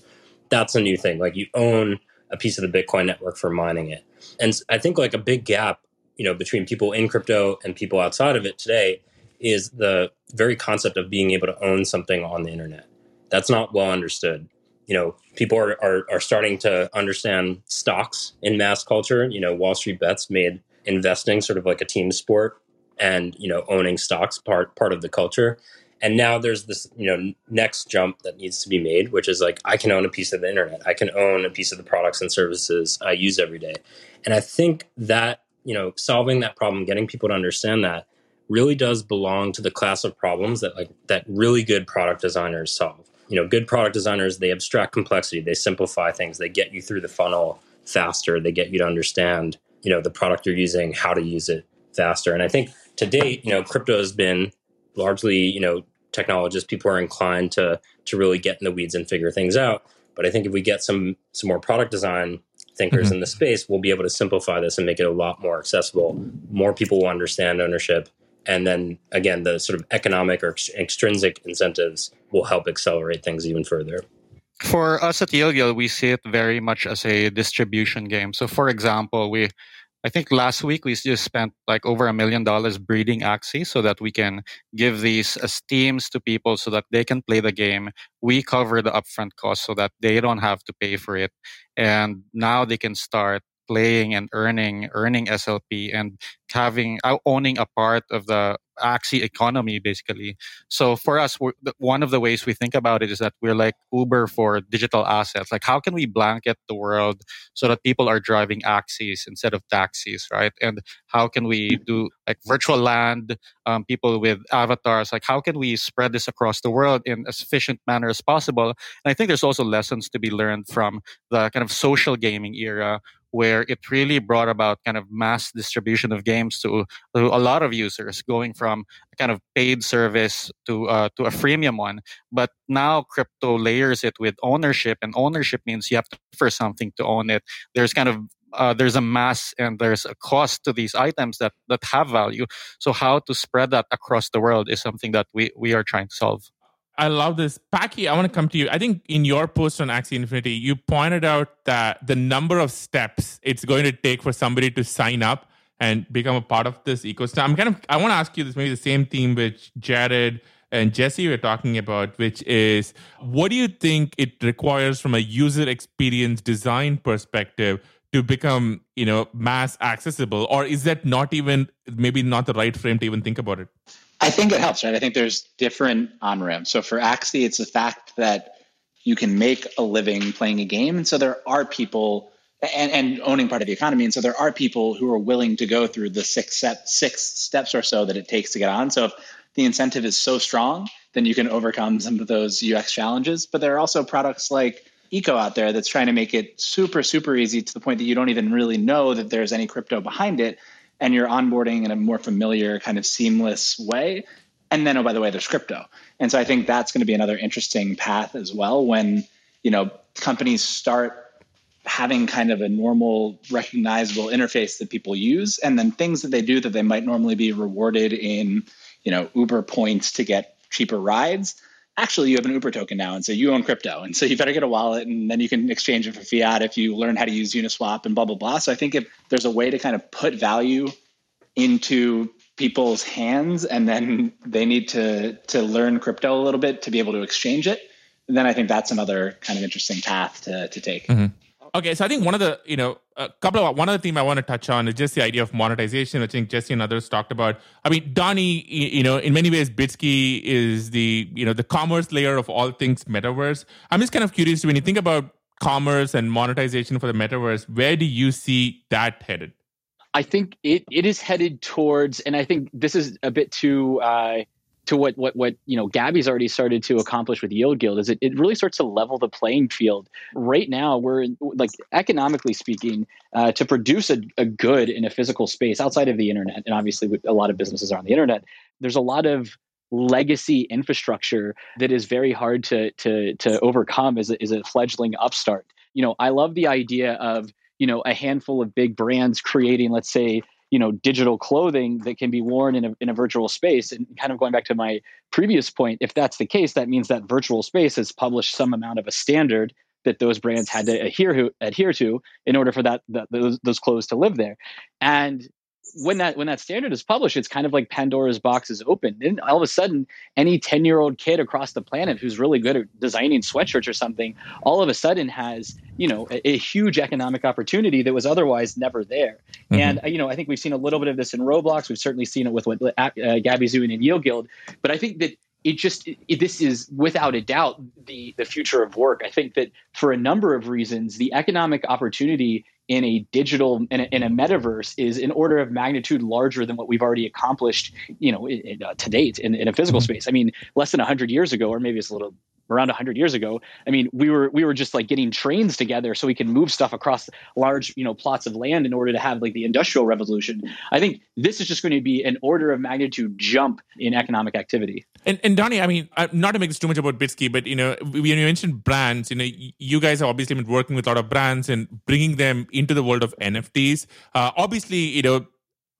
That's a new thing. Like you own a piece of the Bitcoin network for mining it. And I think like a big gap, you know, between people in crypto and people outside of it today is the very concept of being able to own something on the internet. That's not well understood you know people are, are, are starting to understand stocks in mass culture. You know wall street bets made investing sort of like a team sport and you know owning stocks part part of the culture. And now there's this you know next jump that needs to be made which is like i can own a piece of the internet. I can own a piece of the products and services i use every day. And i think that you know solving that problem getting people to understand that really does belong to the class of problems that like that really good product designers solve you know good product designers they abstract complexity they simplify things they get you through the funnel faster they get you to understand you know the product you're using how to use it faster. And i think to date you know crypto has been largely you know technologists people are inclined to to really get in the weeds and figure things out. But i think if we get some some more product design thinkers mm-hmm. in the space we'll be able to simplify this and make it a lot more accessible. More people will understand ownership and then again the sort of economic or extrinsic incentives will help accelerate things even further for us at Yield we see it very much as a distribution game so for example we I think last week we just spent like over a million dollars breeding Axie so that we can give these as teams to people so that they can play the game. We cover the upfront cost so that they don't have to pay for it. And now they can start playing and earning earning SLP and having uh, owning a part of the Axie economy basically. So for us, one of the ways we think about it is that we're like Uber for digital assets. Like how can we blanket the world so that people are driving Axies instead of taxis, right? And how can we do like virtual land, um, people with avatars? Like how can we spread this across the world in as efficient manner as possible? And I think there's also lessons to be learned from the kind of social gaming era where it really brought about kind of mass distribution of games to, to a lot of users, going from a kind of paid service to uh, to a freemium one. But now crypto layers it with ownership, and ownership means you have to pay for something to own it. There's kind of uh, there's a mass and there's a cost to these items that that have value. So how to spread that across the world is something that we we are trying to solve. I love this. Packy, I want to come to you. I think in your post on Axie Infinity, you pointed out that the number of steps it's going to take for somebody to sign up and become a part of this ecosystem. I'm kind of I want to ask you this maybe the same theme which Jarrod and Jesse were talking about, which is what do you think it requires from a user experience design perspective to become, you know, mass accessible? Or is that not even maybe not the right frame to even think about it? I think it helps, right? I think there's different on ramps. So for Axie, it's the fact that you can make a living playing a game. And so there are people and, and owning part of the economy. And so there are people who are willing to go through the six step, six steps or so that it takes to get on. So if the incentive is so strong, then you can overcome some of those UX challenges. But there are also products like Eco out there that's trying to make it super, super easy to the point that you don't even really know that there's any crypto behind it and you're onboarding in a more familiar kind of seamless way. And then oh by the way there's crypto. And so i think that's going to be another interesting path as well when you know companies start having kind of a normal recognizable interface that people use and then things that they do that they might normally be rewarded in you know uber points to get cheaper rides actually you have an uber token now and so you own crypto and so you better get a wallet and then you can exchange it for fiat if you learn how to use uniswap and blah blah blah so i think if there's a way to kind of put value into people's hands and then they need to to learn crypto a little bit to be able to exchange it then i think that's another kind of interesting path to to take mm-hmm. Okay, so I think one of the, you know, a couple of one other theme I want to touch on is just the idea of monetization. Which I think Jesse and others talked about. I mean, Donnie, you know, in many ways, Bitski is the, you know, the commerce layer of all things metaverse. I'm just kind of curious when you think about commerce and monetization for the metaverse, where do you see that headed? I think it, it is headed towards, and I think this is a bit too uh, to what what what you know Gabby's already started to accomplish with Yield Guild is it, it really starts to level the playing field. Right now, we're like economically speaking, uh, to produce a, a good in a physical space outside of the internet, and obviously a lot of businesses are on the internet. There's a lot of legacy infrastructure that is very hard to to to overcome as a, as a fledgling upstart. You know, I love the idea of you know a handful of big brands creating, let's say, you know digital clothing that can be worn in a, in a virtual space. And kind of going back to my previous point if that's the case that means that virtual space has published some amount of a standard that those brands had to adhere to, adhere to in order for that, that those, those clothes to live there. And when that when that standard is published, it's kind of like Pandora's box is open. And all of a sudden, any 10 year old kid across the planet who's really good at designing sweatshirts or something, all of a sudden has, you know, a, a huge economic opportunity that was otherwise never there. Mm-hmm. And, you know, I think we've seen a little bit of this in Roblox. We've certainly seen it with what uh, Gabby's doing in Yield Guild. But I think that it just it, this is without a doubt the the future of work. I think that for a number of reasons, the economic opportunity in a digital in a, in a, metaverse is an order of magnitude larger than what we've already accomplished you know in, in, uh, to date in, in a physical mm-hmm. space i mean less than 100 years ago or maybe it's a little around 100 years ago i mean we were we were just like getting trains together so we can move stuff across large you know plots of land in order to have like the industrial revolution. I think this is just going to be an order of magnitude jump in economic activity. And, and donnie i mean not to make this too much about Bitski but you know when you mentioned brands you know you guys have obviously been working with a lot of brands and bringing them into the world of nfts uh, obviously you know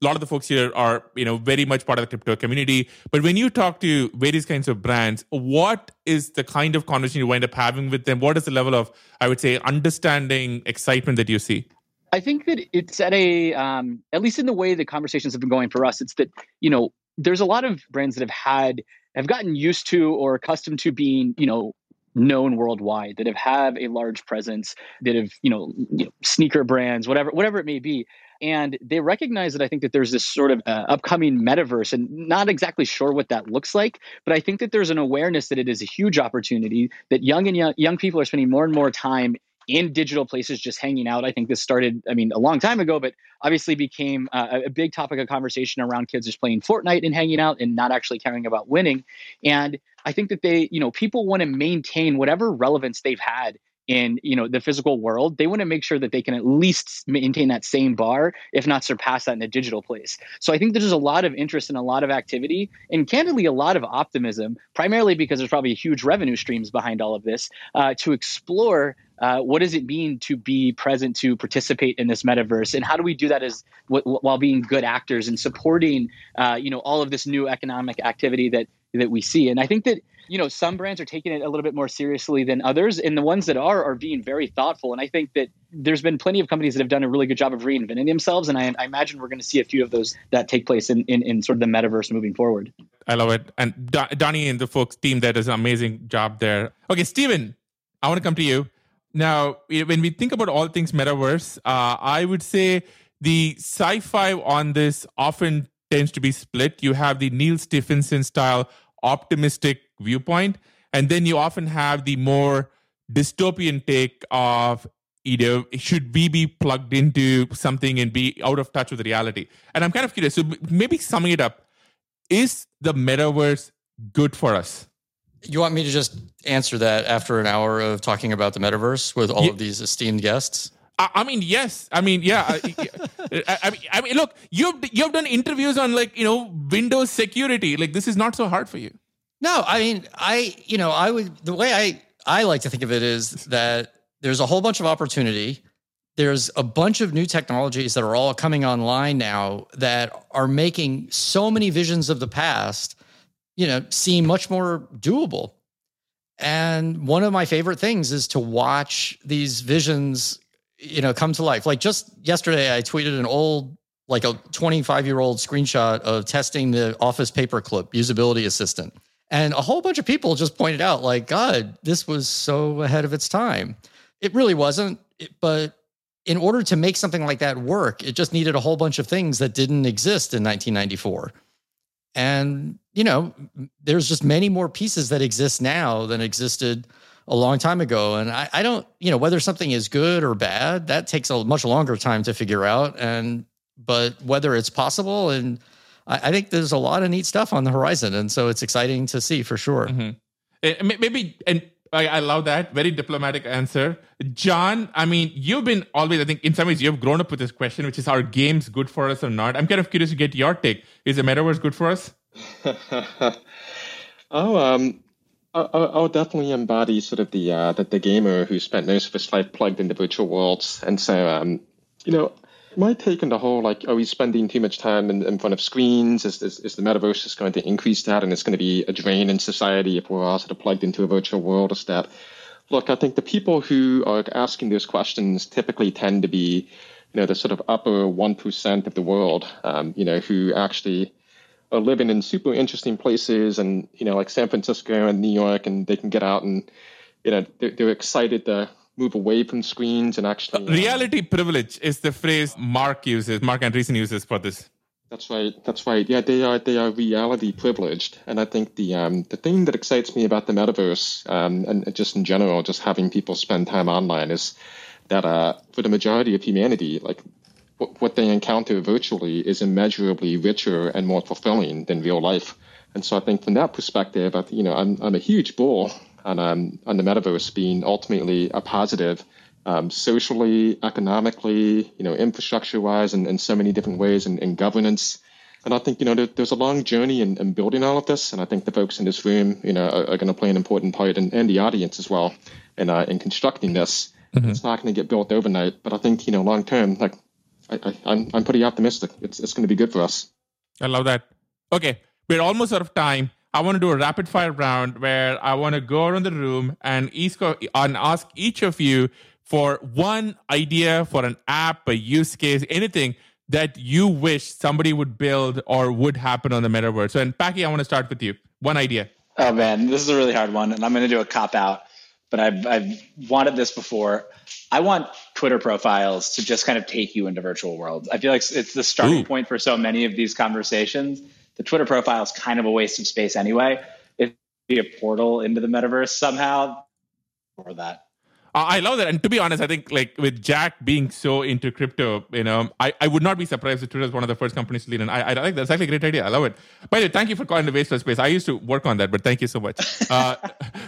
a lot of the folks here are you know very much part of the crypto community. But when you talk to various kinds of brands what is the kind of conversation you wind up having with them? What is the level of i would say understanding excitement that you see? I think that it's at a um, at least in the way the conversations have been going for us it's that you know there's a lot of brands that have had have gotten used to or accustomed to being you know known worldwide that have have a large presence that have you know, you know sneaker brands whatever whatever it may be and they recognize that I think that there's this sort of uh, upcoming metaverse, and not exactly sure what that looks like, but I think that there's an awareness that it is a huge opportunity that young and young, young people are spending more and more time in digital places just hanging out. I think this started, I mean, a long time ago, but obviously became uh, a big topic of conversation around kids just playing Fortnite and hanging out and not actually caring about winning. And I think that they, you know, people want to maintain whatever relevance they've had in you know the physical world they want to make sure that they can at least maintain that same bar if not surpass that in a digital place. So i think there's a lot of interest and a lot of activity and candidly a lot of optimism primarily because there's probably huge revenue streams behind all of this uh, to explore uh, what does it mean to be present to participate in this metaverse and how do we do that as w- while being good actors and supporting uh, you know all of this new economic activity that that we see. And i think that you know some brands are taking it a little bit more seriously than others and the ones that are are being very thoughtful and i think that there's been plenty of companies that have done a really good job of reinventing themselves and i, I imagine we're going to see a few of those that take place in, in, in sort of the metaverse moving forward. I love it. And donnie and the folks team that does an amazing job there. Okay Sriram i want to come to you. Now, when we think about all things metaverse, uh, I would say the sci-fi on this often tends to be split. You have the Neal Stephenson style optimistic viewpoint, and then you often have the more dystopian take of you know should we be plugged into something and be out of touch with reality and i'm kind of curious so maybe summing it up is the metaverse good for us you want me to just answer that after an hour of talking about the metaverse with all yeah. of these esteemed guests? I, mean, yes. I mean, yeah. I, I, mean, I mean, look, you've you've done interviews on like you know Windows security. Like this is not so hard for you. No, I mean, I you know, I would the way I I like to think of it is that there's a whole bunch of opportunity. There's a bunch of new technologies that are all coming online now that are making so many visions of the past you know, seem much more doable. And one of my favorite things is to watch these visions, you know, come to life. Like just yesterday, I tweeted an old, like a 25 year old screenshot of testing the Office Paperclip usability assistant. And a whole bunch of people just pointed out, like, God, this was so ahead of its time. It really wasn't, but in order to make something like that work, it just needed a whole bunch of things that didn't exist in 1994. And, you know, there's just many more pieces that exist now than existed a long time ago. And I, I don't, you know, whether something is good or bad, that takes a much longer time to figure out. And, but whether it's possible, and I, I think there's a lot of neat stuff on the horizon. And so it's exciting to see for sure. Mm-hmm. Eh, maybe, and I, I, love that. Very diplomatic answer. Jon, I mean, you've been always, I think, in some ways, you've grown up with this question, which is are games good for us or not? I'm kind of curious to get your take. Is the metaverse good for us? oh, um, I, I'll definitely embody sort of the, uh, the, the gamer who spent most of his life plugged into virtual worlds. And so, um, you know, my take on the whole, like, are we spending too much time in, in front of screens? Is, is, is, the metaverse just going to increase that and it's going to be a drain in society if we're all sort of plugged into a virtual world? Is that, look, I think the people who are asking those questions typically tend to be, you know, the sort of upper 1% of the world, um, you know, who actually are living in super interesting places and, you know, like San Francisco and New York, and they can get out and, you know, they're, they're excited to move away from screens and actually. Uh, reality privilege is the phrase Mark uses, Marc Andreessen uses for this. That's right. That's right. Yeah, they are they are reality privileged, and I think the um, the thing that excites me about the metaverse, um, and just in general, just having people spend time online, is that uh, for the majority of humanity, like w- what they encounter virtually is immeasurably richer and more fulfilling than real life. And so I think from that perspective, I, you know, I'm I'm a huge bull on, um, on the metaverse being ultimately a positive um, socially, economically, you know, infrastructure-wise, and in so many different ways, and, and governance. And I think you know there, there's a long journey in, in, building all of this, and I think the folks in this room, you know, are, are going to play an important part, and, and the audience as well, in uh, in constructing this. Mm-hmm. It's not going to get built overnight, but I think you know, long term, like I, I, I'm I'm pretty optimistic. It's it's going to be good for us. I love that. Okay, we're almost out of time. I want to do a rapid fire round where I want to go around the room and, each, and ask each of you for one idea for an app, a use case, anything that you wish somebody would build or would happen on the metaverse. So, and Packy, I want to start with you. One idea. Oh man, this is a really hard one, and I'm going to do a cop out. But I've I've wanted this before. I want Twitter profiles to just kind of take you into virtual worlds. I feel like it's the starting Ooh. point for so many of these conversations the Twitter profile is kind of a waste of space anyway. It'd be a portal into the metaverse somehow or that. I love that. And to be honest, I think like with Jack being so into crypto, you know, I, I would not be surprised if Twitter is one of the first companies to lead. And I, I like that's actually a great idea. I love it. By the way, thank you for calling the waste of space. I used to work on that, but thank you so much. Uh,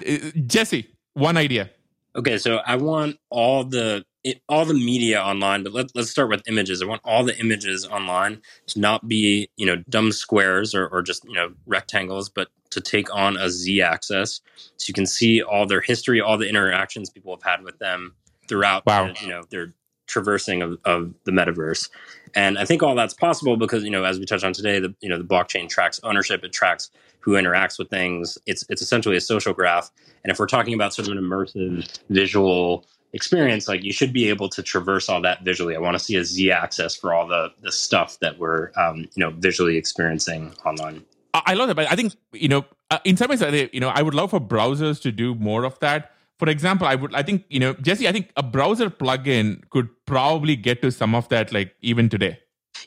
Jesse, one idea. Okay, so I want all the it, all the media online, but let, let's start with images. I want all the images online to not be you know dumb squares or, or just you know rectangles, but to take on a z-axis, so you can see all their history, all the interactions people have had with them throughout. Wow. You know their traversing of, of the metaverse, and I think all that's possible because you know as we touched on today, the you know the blockchain tracks ownership, it tracks who interacts with things. It's it's essentially a social graph. And if we're talking about sort of an immersive visual experience, like you should be able to traverse all that visually. I want to see a Z axis for all the the stuff that we're um, you know visually experiencing online. I love that, but I think you know, uh, in some ways, you know, I would love for browsers to do more of that. For example, I would, I think, you know, Jesse, I think a browser plugin could probably get to some of that, like even today.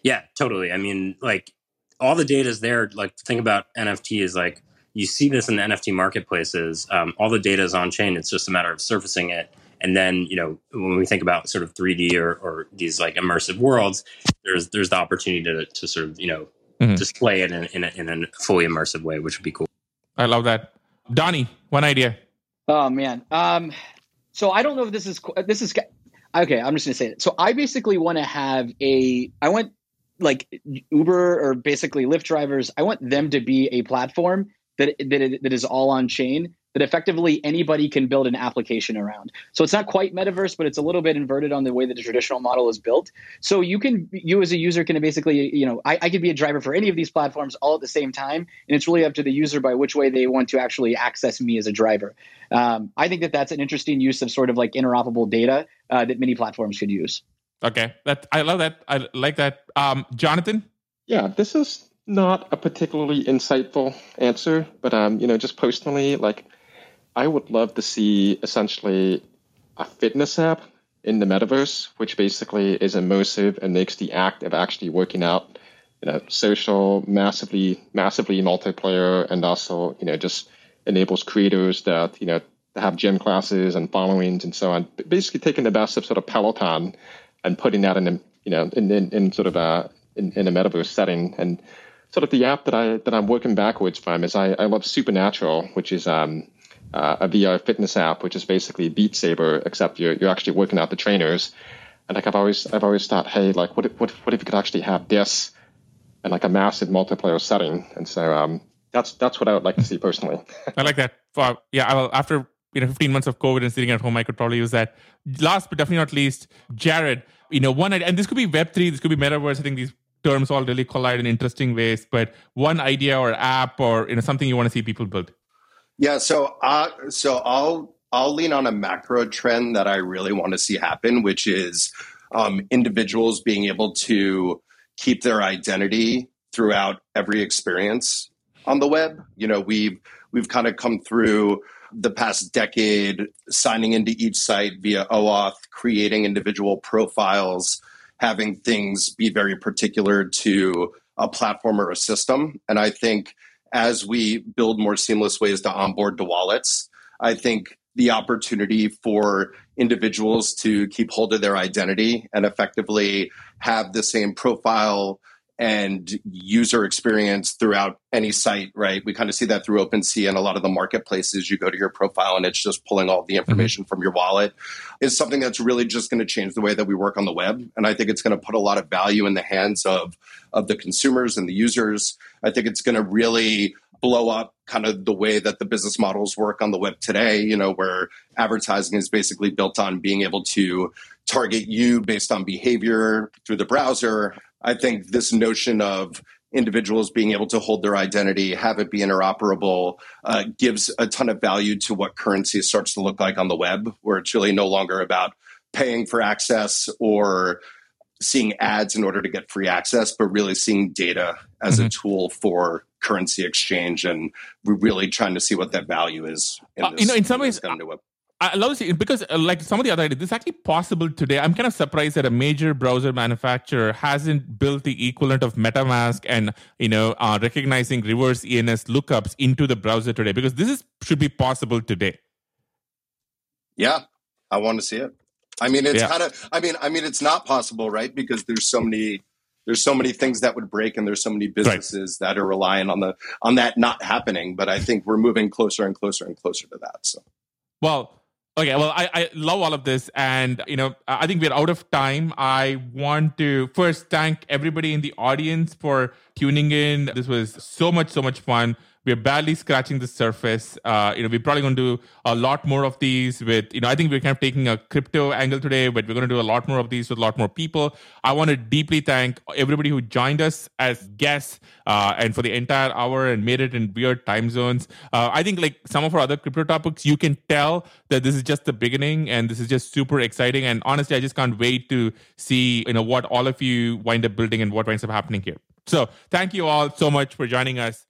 Yeah, totally. I mean, like all the data is there. Like think about NFT is like you see this in the NFT marketplaces. Um, all the data is on chain. It's just a matter of surfacing it. And then you know when we think about sort of 3D or, or these like immersive worlds, there's there's the opportunity to, to sort of you know mm-hmm. display it in, in a, in a fully immersive way, which would be cool. I love that, Donnie. One idea. Oh man. Um, so I don't know if this is this is okay. I'm just gonna say it. So I basically want to have a. I want like Uber or basically Lyft drivers, I want them to be a platform that that, that is all on chain that effectively anybody can build an application around. So it's not quite metaverse, but it's a little bit inverted on the way that the traditional model is built. So you can, you as a user can basically, you know, I, I could be a driver for any of these platforms all at the same time, and it's really up to the user by which way they want to actually access me as a driver. Um, I think that that's an interesting use of sort of like interoperable data uh, that many platforms could use. Okay, that I love that. I like that. Um, Jonathan. Yeah, this is not a particularly insightful answer, but um, you know, just personally, like, I would love to see essentially a fitness app in the metaverse, which basically is immersive and makes the act of actually working out, you know, social, massively, massively multiplayer, and also, you know, just enables creators that you know have gym classes and followings and so on. Basically, taking the best of sort of Peloton and putting that in a you know in, in, in sort of a in, in, a metaverse setting and sort of the app that I that I'm working backwards from is I, I love Supernatural, which is um, uh, a VR fitness app, which is basically Beat Saber, except you're you're actually working out the trainers. And like I've always I've always thought, hey, like what if, what if, what if you could actually have this in like a massive multiplayer setting? And so um, that's that's what I would like to see personally. I like that. Well, yeah, I will, after you know 15 months of covid and sitting at home i could probably use that last but definitely not least Jarrod you know one and this could be web3 this could be metaverse i think these terms all really collide in interesting ways but one idea or app or you know something you want to see people build yeah so uh so i'll i'll lean on a macro trend that i really want to see happen which is um, individuals being able to keep their identity throughout every experience on the web you know we've we've kind of come through the past decade signing into each site via OAuth, creating individual profiles, having things be very particular to a platform or a system. And I think as we build more seamless ways to onboard to wallets, I think the opportunity for individuals to keep hold of their identity and effectively have the same profile and user experience throughout any site, right? We kind of see that through OpenSea and a lot of the marketplaces. You go to your profile and it's just pulling all the mm-hmm. information mm-hmm. from your wallet is something that's really just going to change the way that we work on the web. And I think it's going to put a lot of value in the hands of, of the consumers and the users. I think it's going to really blow up kind of the way that the business models work on the web today, you know, where advertising is basically built on being able to target you based on behavior through the browser I think this notion of individuals being able to hold their identity, have it be interoperable, uh, gives a ton of value to what currency starts to look like on the web, where it's really no longer about paying for access or seeing ads in order to get free access, but really seeing data as mm-hmm. a tool for currency exchange. And we're really trying to see what that value is. Uh, you know, in some ways, I love to see because, uh, like some of the other ideas, this is actually possible today. I'm kind of surprised that a major browser manufacturer hasn't built the equivalent of MetaMask and you know uh, recognizing reverse ENS lookups into the browser today because this is should be possible today. Yeah, I want to see it. I mean, it's yeah. kind of. I mean, I mean, it's not possible, right? Because there's so many. There's so many things that would break, and there's so many businesses right. that are relying on the on that not happening. But I think we're moving closer and closer and closer to that. So, well, Okay, well, I, I love all of this. And, you know, I think we're out of time. I want to first thank everybody in the audience for tuning in. This was so much, so much fun we're barely scratching the surface. Uh, you know, we're probably going to do a lot more of these with, you know, I think we're kind of taking a crypto angle today, but we're going to do a lot more of these with a lot more people. I want to deeply thank everybody who joined us as guests uh, and for the entire hour and made it in weird time zones. Uh, I think like some of our other crypto topics, you can tell that this is just the beginning and this is just super exciting. And honestly, I just can't wait to see, you know, what all of you wind up building and what winds up happening here. So thank you all so much for joining us.